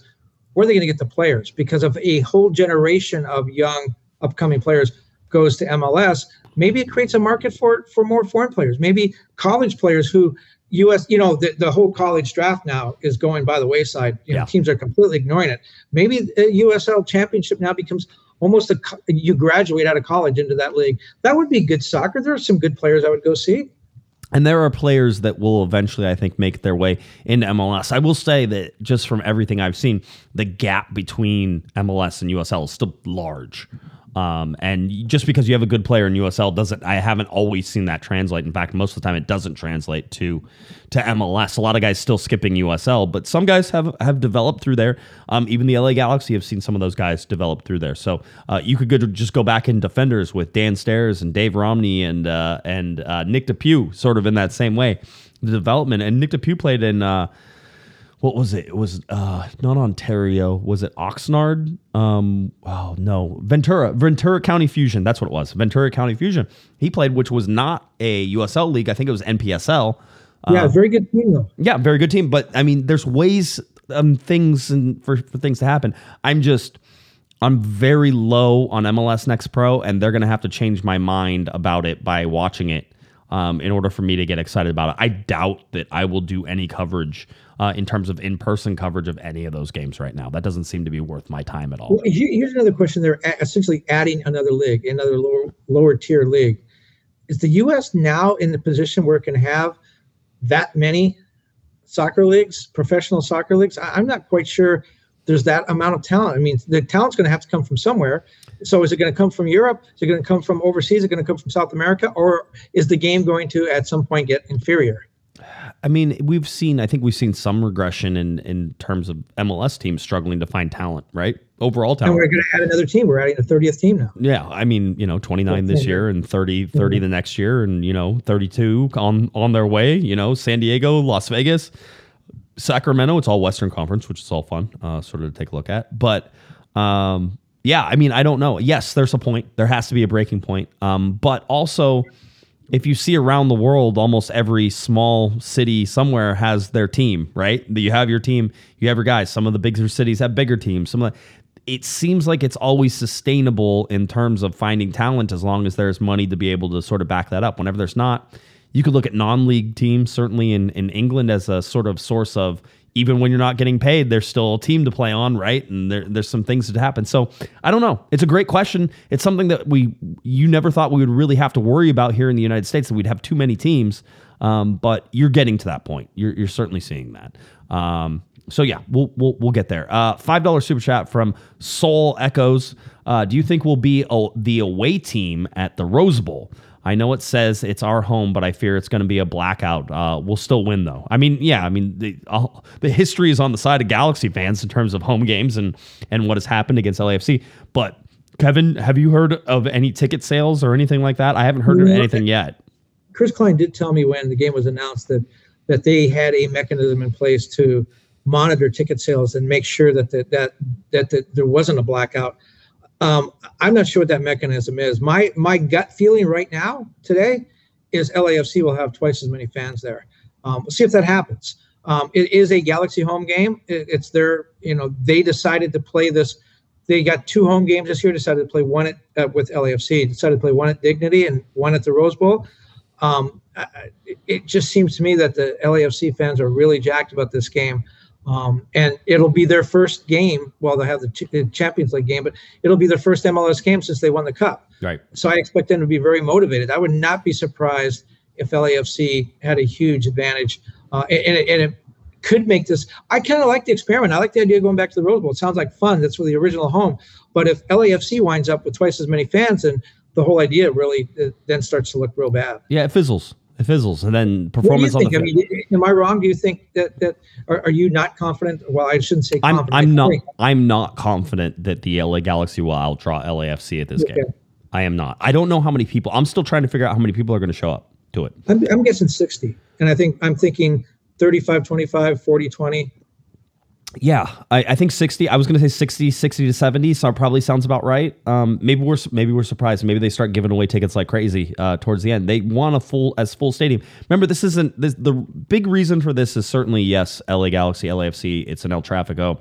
where are they going to get the players? Because of a whole generation of young upcoming players goes to MLS. Maybe it creates a market for for more foreign players. Maybe college players who U.S. You know, the, the whole college draft now is going by the wayside. You know, Yeah. teams are completely ignoring it. Maybe the USL Championship now becomes almost a you graduate out of college into that league. That would be good soccer. There are some good players I would go see. And there are players that will eventually, I think, make their way into MLS. I will say that just from everything I've seen, the gap between MLS and USL is still large. Um, and just because you have a good player in USL doesn't, I haven't always seen that translate. In fact, most of the time it doesn't translate to to MLS. A lot of guys still skipping USL, but some guys have have developed through there. Um, even the LA Galaxy have seen some of those guys develop through there. So uh, you could go to, just go back in defenders with Dan Steres and Dave Romney and uh, and uh, Nick DePuy, sort of in that same way. The development and Nick DePuy played in. What was it? It was uh, not Ontario. Was it Oxnard? Um, oh no, Ventura, Ventura County Fusion. That's what it was. Ventura County Fusion. He played, which was not a USL league. I think it was NPSL. Yeah, very good team though. Yeah, very good team. But I mean, there's ways, um, things and for, for things to happen. I'm just, I'm very low on MLS Next Pro, and they're gonna have to change my mind about it by watching it. Um, in order for me to get excited about it, I doubt that I will do any coverage uh, in terms of in-person coverage of any of those games right now. That doesn't seem to be worth my time at all. Well, here's another question. They're essentially adding another league, another lower lower tier league. Is the U.S. now in the position where it can have that many soccer leagues, professional soccer leagues? I, I'm not quite sure. There's that amount of talent. I mean, the talent's going to have to come from somewhere. So, is it going to come from Europe? Is it going to come from overseas? Is it going to come from South America? Or is the game going to, at some point, get inferior? I mean, we've seen. I think we've seen some regression in in terms of MLS teams struggling to find talent. Right, overall And talent. we're going to add another team. We're adding the 30th team now. Yeah, I mean, you know, 29 this year and 30 30 the next year and you know, 32 on on their way, you know, San Diego, Las Vegas, Sacramento, it's all Western Conference, which is all fun uh sort of to take a look at. But um yeah, I mean, I don't know. Yes, there's a point. There has to be a breaking point. Um but also if you see around the world, almost every small city somewhere has their team, right? You have your team, you have your guys. Some of the bigger cities have bigger teams. Some of the, it seems like it's always sustainable in terms of finding talent as long as there's money to be able to sort of back that up. Whenever there's not, you could look at non-league teams, certainly in, in England, as a sort of source of even when you're not getting paid, there's still a team to play on, right? And there, there's some things that happen. So I don't know. It's a great question. It's something that we you never thought we would really have to worry about here in the United States that we'd have too many teams. Um, but you're getting to that point. You're, you're certainly seeing that. Um, so yeah, we'll we'll, we'll get there. Uh, Five dollar super chat from Soul Echoes. Uh, do you think we'll be a, the away team at the Rose Bowl? I know it says it's our home, but I fear it's going to be a blackout. Uh, we'll still win though. I mean, yeah, I mean the uh, the history is on the side of Galaxy fans in terms of home games and and what has happened against LAFC. But Kevin, have you heard of any ticket sales or anything like that? I haven't heard of anything yet. Chris Klein did tell me when the game was announced that that they had a mechanism in place to monitor ticket sales and make sure that that that that, that there wasn't a blackout. Um, I'm not sure what that mechanism is. My my gut feeling right now today is LAFC will have twice as many fans there. Um, we'll see if that happens. Um, it is a Galaxy home game. It, it's their you know they decided to play this. They got two home games this year. Decided to play one at uh, with LAFC. Decided to play one at Dignity and one at the Rose Bowl um, I- I- it just seems to me that the LAFC fans are really jacked about this game. Um, and it'll be their first game. Well, they have the, ch- the Champions League game, but it'll be their first MLS game since they won the cup. Right. So I expect them to be very motivated. I would not be surprised if LAFC had a huge advantage, uh, and, and, it, and it could make this. I kind of like the experiment. I like the idea of going back to the Rose Bowl. It sounds like fun. That's for the original home. But if LAFC winds up with twice as many fans, and the whole idea really uh, then starts to look real bad. Yeah, it fizzles. It fizzles, and then What do you performance on think? I mean, am I wrong? Do you think that that are, are you not confident? Well, I shouldn't say I'm confident. I'm not I'm not confident that the LA Galaxy will outdraw LAFC at this Okay. game. I am not. I don't know how many people. I'm still trying to figure out how many people are going to show up to it. I'm, I'm guessing 60, and I think I'm thinking 35, 25, 40, 20. Yeah, I, I think 60. I was going to say 60, 60 to 70. So probably sounds about right. Um, maybe we're maybe we're surprised. Maybe they start giving away tickets like crazy uh, towards the end. They want a full as full stadium. Remember, this isn't this, the big reason for this is certainly yes, LA Galaxy, LAFC. It's an El Trafico.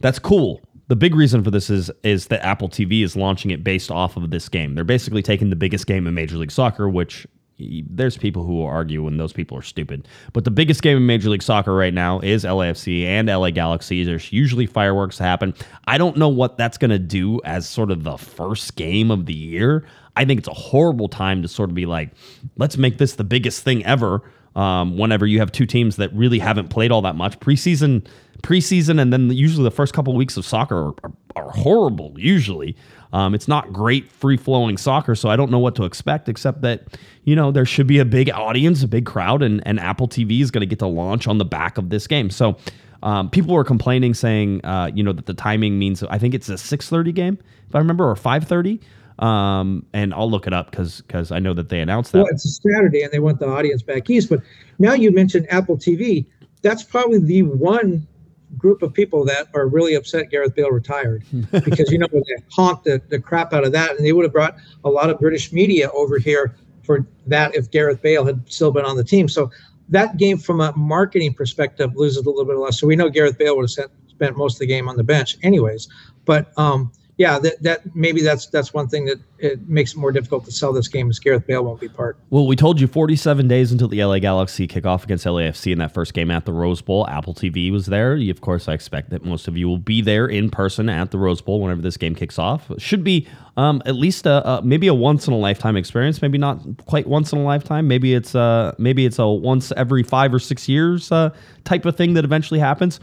That's cool. The big reason for this is is that Apple TV is launching it based off of this game. They're basically taking the biggest game in Major League Soccer, which there's people who will argue and those people are stupid. But the biggest game in Major League Soccer right now is LAFC and LA Galaxy. There's usually fireworks happen. I don't know what that's going to do as sort of the first game of the year. I think it's a horrible time to sort of be like, let's make this the biggest thing ever. Um, whenever you have two teams that really haven't played all that much preseason, preseason, and then usually the first couple of weeks of soccer are, are, are horrible. Usually, um, it's not great free flowing soccer, so I don't know what to expect except that you know there should be a big audience, a big crowd, and and Apple TV is going to get to launch on the back of this game. So. Um, people were complaining, saying, uh, you know, that the timing means I think it's a six thirty game, if I remember, or five thirty. Um, and I'll look it up because because I know that they announced that. Well, it's a Saturday, and they want the audience back east. But now you mentioned Apple TV. That's probably the one group of people that are really upset Gareth Bale retired (laughs) because you know they honked the, the crap out of that, and they would have brought a lot of British media over here for that if Gareth Bale had still been on the team. So that game, from a marketing perspective, loses a little bit less. So we know Gareth Bale would have spent, spent most of the game on the bench, anyways. But um, yeah, that, that maybe that's that's one thing that it makes it more difficult to sell this game is Gareth Bale won't be part. Well, we told you 47 days until the LA Galaxy kickoff against LAFC in that first game at the Rose Bowl. Apple TV was there. Of course, I expect that most of you will be there in person at the Rose Bowl whenever this game kicks off. Should be um, at least a, a, maybe a once in a lifetime experience. Maybe not quite once in a lifetime. Maybe it's uh maybe it's a once every five or six years uh, type of thing that eventually happens.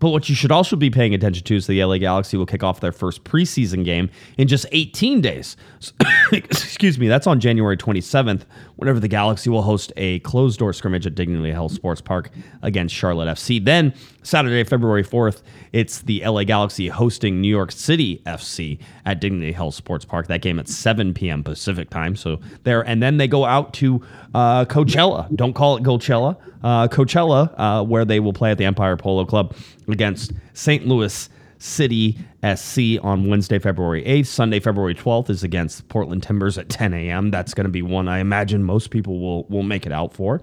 But what you should also be paying attention to is the LA Galaxy will kick off their first preseason game in just 18 days. So, (coughs) excuse me, that's on January 27th, whenever the Galaxy will host a closed door scrimmage at Dignity Health Sports Park against Charlotte FC. Then, Saturday, February 4th, it's the LA Galaxy hosting New York City FC at Dignity Health Sports Park. That game at 7 p.m. Pacific time. So there, and then they go out to uh, Coachella. Don't call it Coachella. Uh, Coachella, uh, where they will play at the Empire Polo Club against St. Louis City SC on Wednesday, February 8th. Sunday, February 12th is against Portland Timbers at 10 a.m. That's going to be one I imagine most people will will make it out for.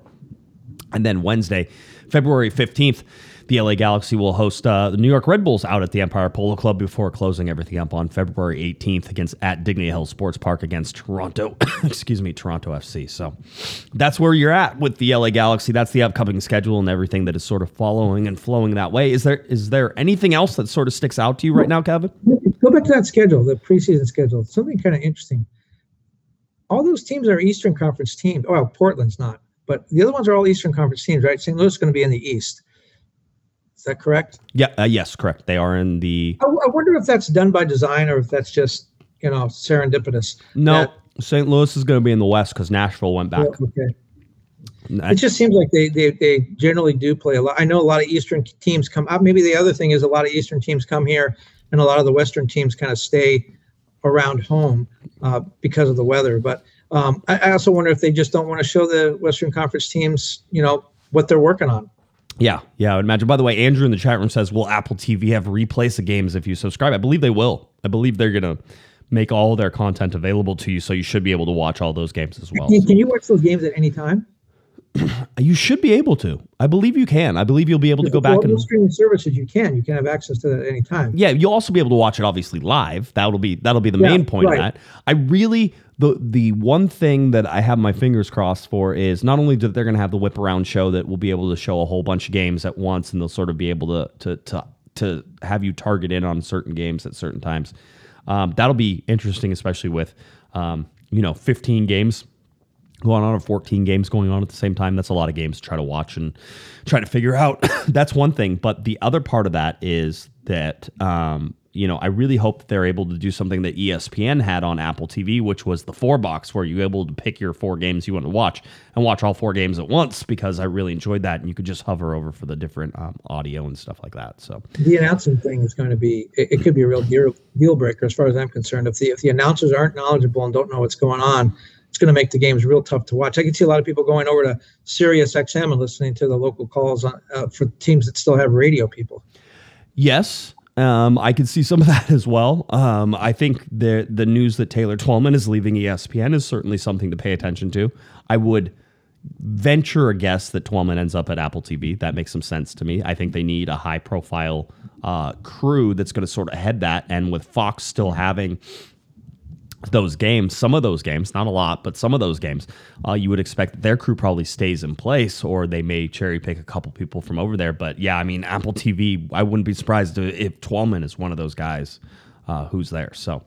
And then Wednesday, February 15th, the LA Galaxy will host uh, the New York Red Bulls out at the Empire Polo Club before closing everything up on February 18th against at Dignity Health Sports Park against Toronto. (coughs) excuse me, Toronto FC. So that's where you're at with the LA Galaxy. That's the upcoming schedule and everything that is sort of following and flowing that way. Is there is there anything else that sort of sticks out to you right now, Kevin? Go back to that schedule, the preseason schedule. Something kind of interesting. All those teams are Eastern Conference teams. Well, Portland's not, but the other ones are all Eastern Conference teams, right? St. Louis is going to be in the East. Is that correct? Yeah. Uh, yes, correct. They are in the. I, I, wonder if that's done by design or if that's just you know serendipitous. No, that, St. Louis is going to be in the West because Nashville went back. okay. It just seems like they, they they generally do play a lot. I know a lot of Eastern teams come up. Maybe the other thing is a lot of Eastern teams come here, and a lot of the Western teams kind of stay around home uh, because of the weather. But um, I, I also wonder if they just don't want to show the Western Conference teams, you know, what they're working on. Yeah, yeah, I would imagine. By the way, Andrew in the chat room says, "Will Apple TV have replays of games if you subscribe?" I believe they will. I believe they're gonna make all their content available to you, so you should be able to watch all those games as well. Can, can you watch those games at any time? (clears throat) you should be able to. I believe you can. I believe you'll be able to go back and streaming services. You can. You can have access to that at any time. Yeah, you'll also be able to watch it obviously live. That'll be that'll be the yeah, main point right. of that. I really the the one thing that I have my fingers crossed for is not only that they're going to have the whip around show that will be able to show a whole bunch of games at once, and they'll sort of be able to to to to have you target in on certain games at certain times. Um, that'll be interesting, especially with um, you know 15 games going on or 14 games going on at the same time. That's a lot of games to try to watch and try to figure out. (coughs) That's one thing. But the other part of that is that um, you know i really hope that they're able to do something that espn had on apple tv which was the four box where you're able to pick your four games you want to watch and watch all four games at once because i really enjoyed that and you could just hover over for the different um, audio and stuff like that so the announcing thing is going to be it, it could be a real deal, deal breaker as far as i'm concerned if the if the announcers aren't knowledgeable and don't know what's going on it's going to make the games real tough to watch. I can see a lot of people going over to Sirius XM and listening to the local calls on, uh, for teams that still have radio people. Yes, um, I could see some of (laughs) that as well. Um, I think the the news that Taylor Twellman is leaving ESPN is certainly something to pay attention to. I would venture a guess that Twellman ends up at Apple TV. That makes some sense to me. I think they need a high profile uh, crew that's going to sort of head that. And with Fox still having those games, some of those games, not a lot, but some of those games, uh, you would expect their crew probably stays in place, or they may cherry pick a couple people from over there. But yeah, I mean, Apple TV, I wouldn't be surprised if Twellman is one of those guys uh, who's there. So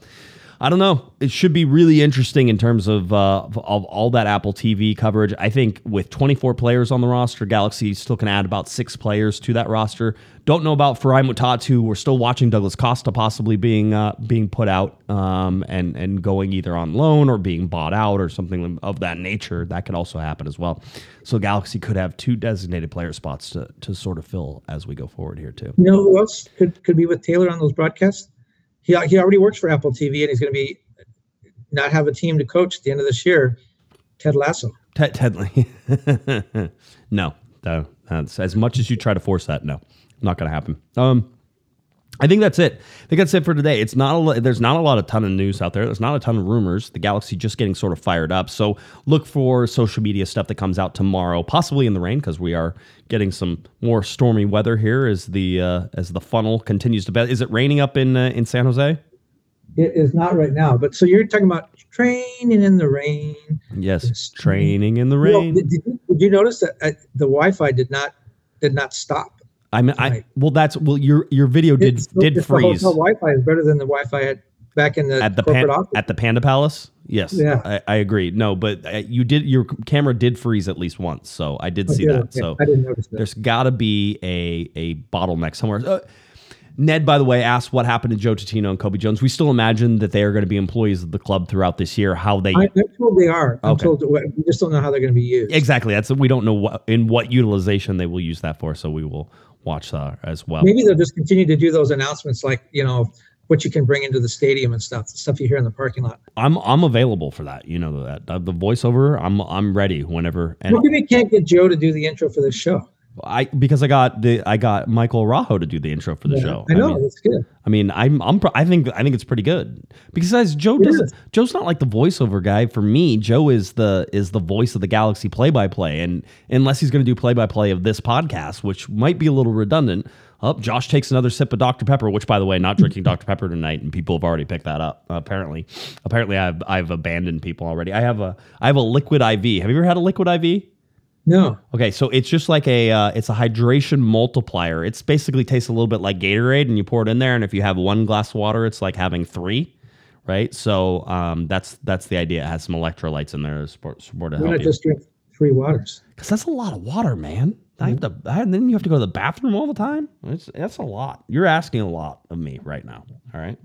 I don't know. It should be really interesting in terms of, uh, of all that Apple TV coverage. I think with 24 players on the roster, Galaxy still can add about six players to that roster. Don't know about Farai Mutatu. We're still watching Douglas Costa possibly being uh, being put out um, and and going either on loan or being bought out or something of that nature. That could also happen as well. So Galaxy could have two designated player spots to to sort of fill as we go forward here too. You know who else could, could be with Taylor on those broadcasts? He, he already works for Apple TV and he's going to be not have a team to coach at the end of this year. Ted Lasso. Ted, Ted (laughs) no, no, that's as much as you try to force that. No, not going to happen. Um, I think that's it. I think that's it for today. It's not a there's not a lot of ton of news out there. There's not a ton of rumors. The Galaxy just getting sort of fired up. So look for social media stuff that comes out tomorrow, possibly in the rain because we are getting some more stormy weather here as the uh, as the funnel continues to. Be- Is it raining up in uh, in San Jose? It is not right now, but so you're talking about training in the rain. Yes, training in the You know, rain. did, did you- did you notice that uh, the Wi-Fi did not did not stop? I mean, I well, that's well, your your video did It's- did it's the freeze. hotel Wi-Fi is better than the Wi-Fi had back in the at the corporate pan- office. at the Panda Palace. Yes, Yeah. I, I agree. No, but uh, you did your camera did freeze at least once, so I did Oh, see did that. it? So I didn't notice that. there's got to be a a bottleneck somewhere. Uh, Ned, by the way, asked what happened to Joe Tutino and Cobi Jones. We still imagine that they are going to be employees of the club throughout this year. How they I, I'm told they are. I'm Okay. told we just don't know how they're going to be used. exactly that's we don't know what in what utilization they will use that for. So we will watch that as well. Maybe they'll just continue to do those announcements, like you know what you can bring into the stadium and stuff, the stuff you hear in the parking lot. I'm I'm available for that. You know that Uh, the voiceover. I'm I'm ready whenever. And come we can't get Joe to do the intro for this show? I because I got the I got Michael Rajo to do the intro for the Yeah, show. I know mean, that's good. I mean, I'm I'm pro- I think I think it's pretty good because as Joe It is. Joe's not like the voiceover guy for me. Joe is the is the voice of the Galaxy play by play, and unless he's going to do play by play of this podcast, which might be a little redundant. Up, Josh takes another sip of Dr Pepper, which by the way, not drinking Dr Pepper tonight, and people have already picked that up. apparently, apparently I've I've abandoned people already. I have a I have a liquid IV. Have you ever had a liquid IV? No, Okay, so it's just like a uh, it's a hydration multiplier. It's basically tastes a little bit like Gatorade, and you pour it in there, and if you have one glass of water, it's like having three, right? So um, that's that's the idea. It has some electrolytes in there to support, support to why help not you. just drink three waters? Because that's a lot of water, man. I have to, I, and then you have to go to the bathroom all the time. It's, that's a lot. You're asking a lot of me right now. All right.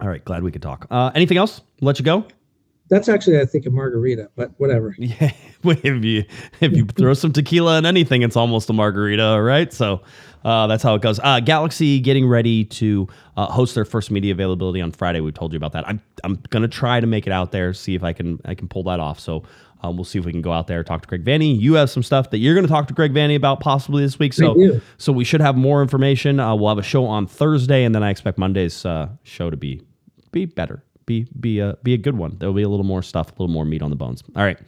All right. Glad we could talk. Uh, anything else? Let you go. That's actually, I think, a margarita, but whatever. (laughs) Yeah, (laughs) if you if you throw some tequila in anything, it's almost a margarita, right? So uh, that's how it goes. Uh, Galaxy getting ready to uh, host their first media availability on Friday. We told you about that. I'm I'm gonna try to make it out there, see if I can I can pull that off. So. Um, we'll see if we can go out there talk to Greg Vanney. You have some stuff that you're going to talk to Greg Vanney about possibly this week. So, so we should have more information. Uh, we'll have a show on Thursday, and then I expect Monday's uh, show to be be better, be be a be a good one. There'll be a little more stuff, a little more meat on the bones. All right.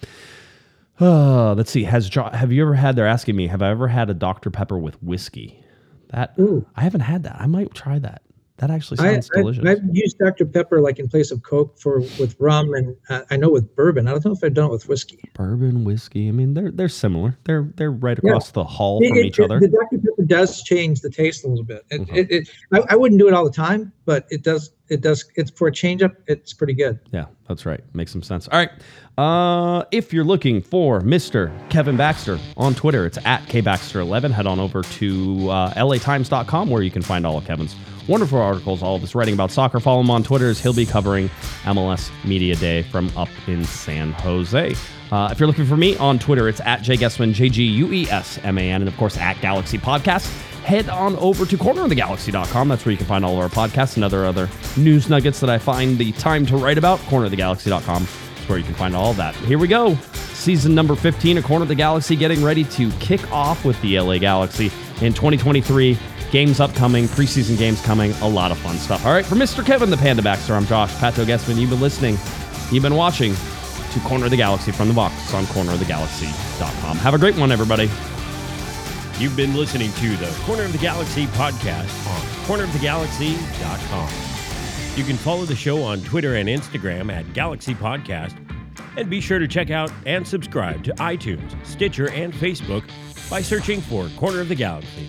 Uh, (sighs) let's see. Has have you ever had? They're asking me. Have I ever had a Dr Pepper with whiskey? That Ooh. I haven't had that. I might try that. That actually I, sounds I, delicious. I've used Dr. Pepper like in place of Coke for with rum, and uh, I know with bourbon. I don't know if I've done it with whiskey. Bourbon, whiskey. I mean, they're they're similar. They're they're right Yeah. across the hall It- from it- each it- other. The Dr. Pepper does change the taste a little bit. It, Mhm. it, it, I, I wouldn't do it all the time, but it does. It does. It's for a change up. It's pretty good. Yeah, that's right. Makes some sense. All right. Uh, if you're looking for Mr. Kevin Baxter on Twitter, it's at kbaxter11. Head on over to uh, latimes.com where you can find all of Kevin's wonderful articles, all of his writing about soccer. Follow him on Twitter as he'll be covering MLS Media Day from up in San Jose. Uh, if you're looking for me on Twitter, it's at jguesman, J G U E S M A N, and of course at Galaxy Podcast. Head on over to cornerofthegalaxy.com. That's where you can find all of our podcasts and other other news nuggets that I find the time to write about. Cornerofthegalaxy.com is where you can find all that. Here we go. Season number 15 of Corner of the Galaxy getting ready to kick off with the LA Galaxy in 2023. Games upcoming, preseason games coming, a lot of fun stuff. All right, for Mr. Kevin the Panda Baxter, I'm Josh Pato Guesman. You've been listening, you've been watching to Corner of the Galaxy from the box on cornerofthegalaxy.com. Have a great one, everybody. You've been listening to the Corner of the Galaxy podcast on cornerofthegalaxy.com. You can follow the show on Twitter and Instagram at Galaxy Podcast, and be sure to check out and subscribe to iTunes, Stitcher, and Facebook by searching for Corner of the Galaxy.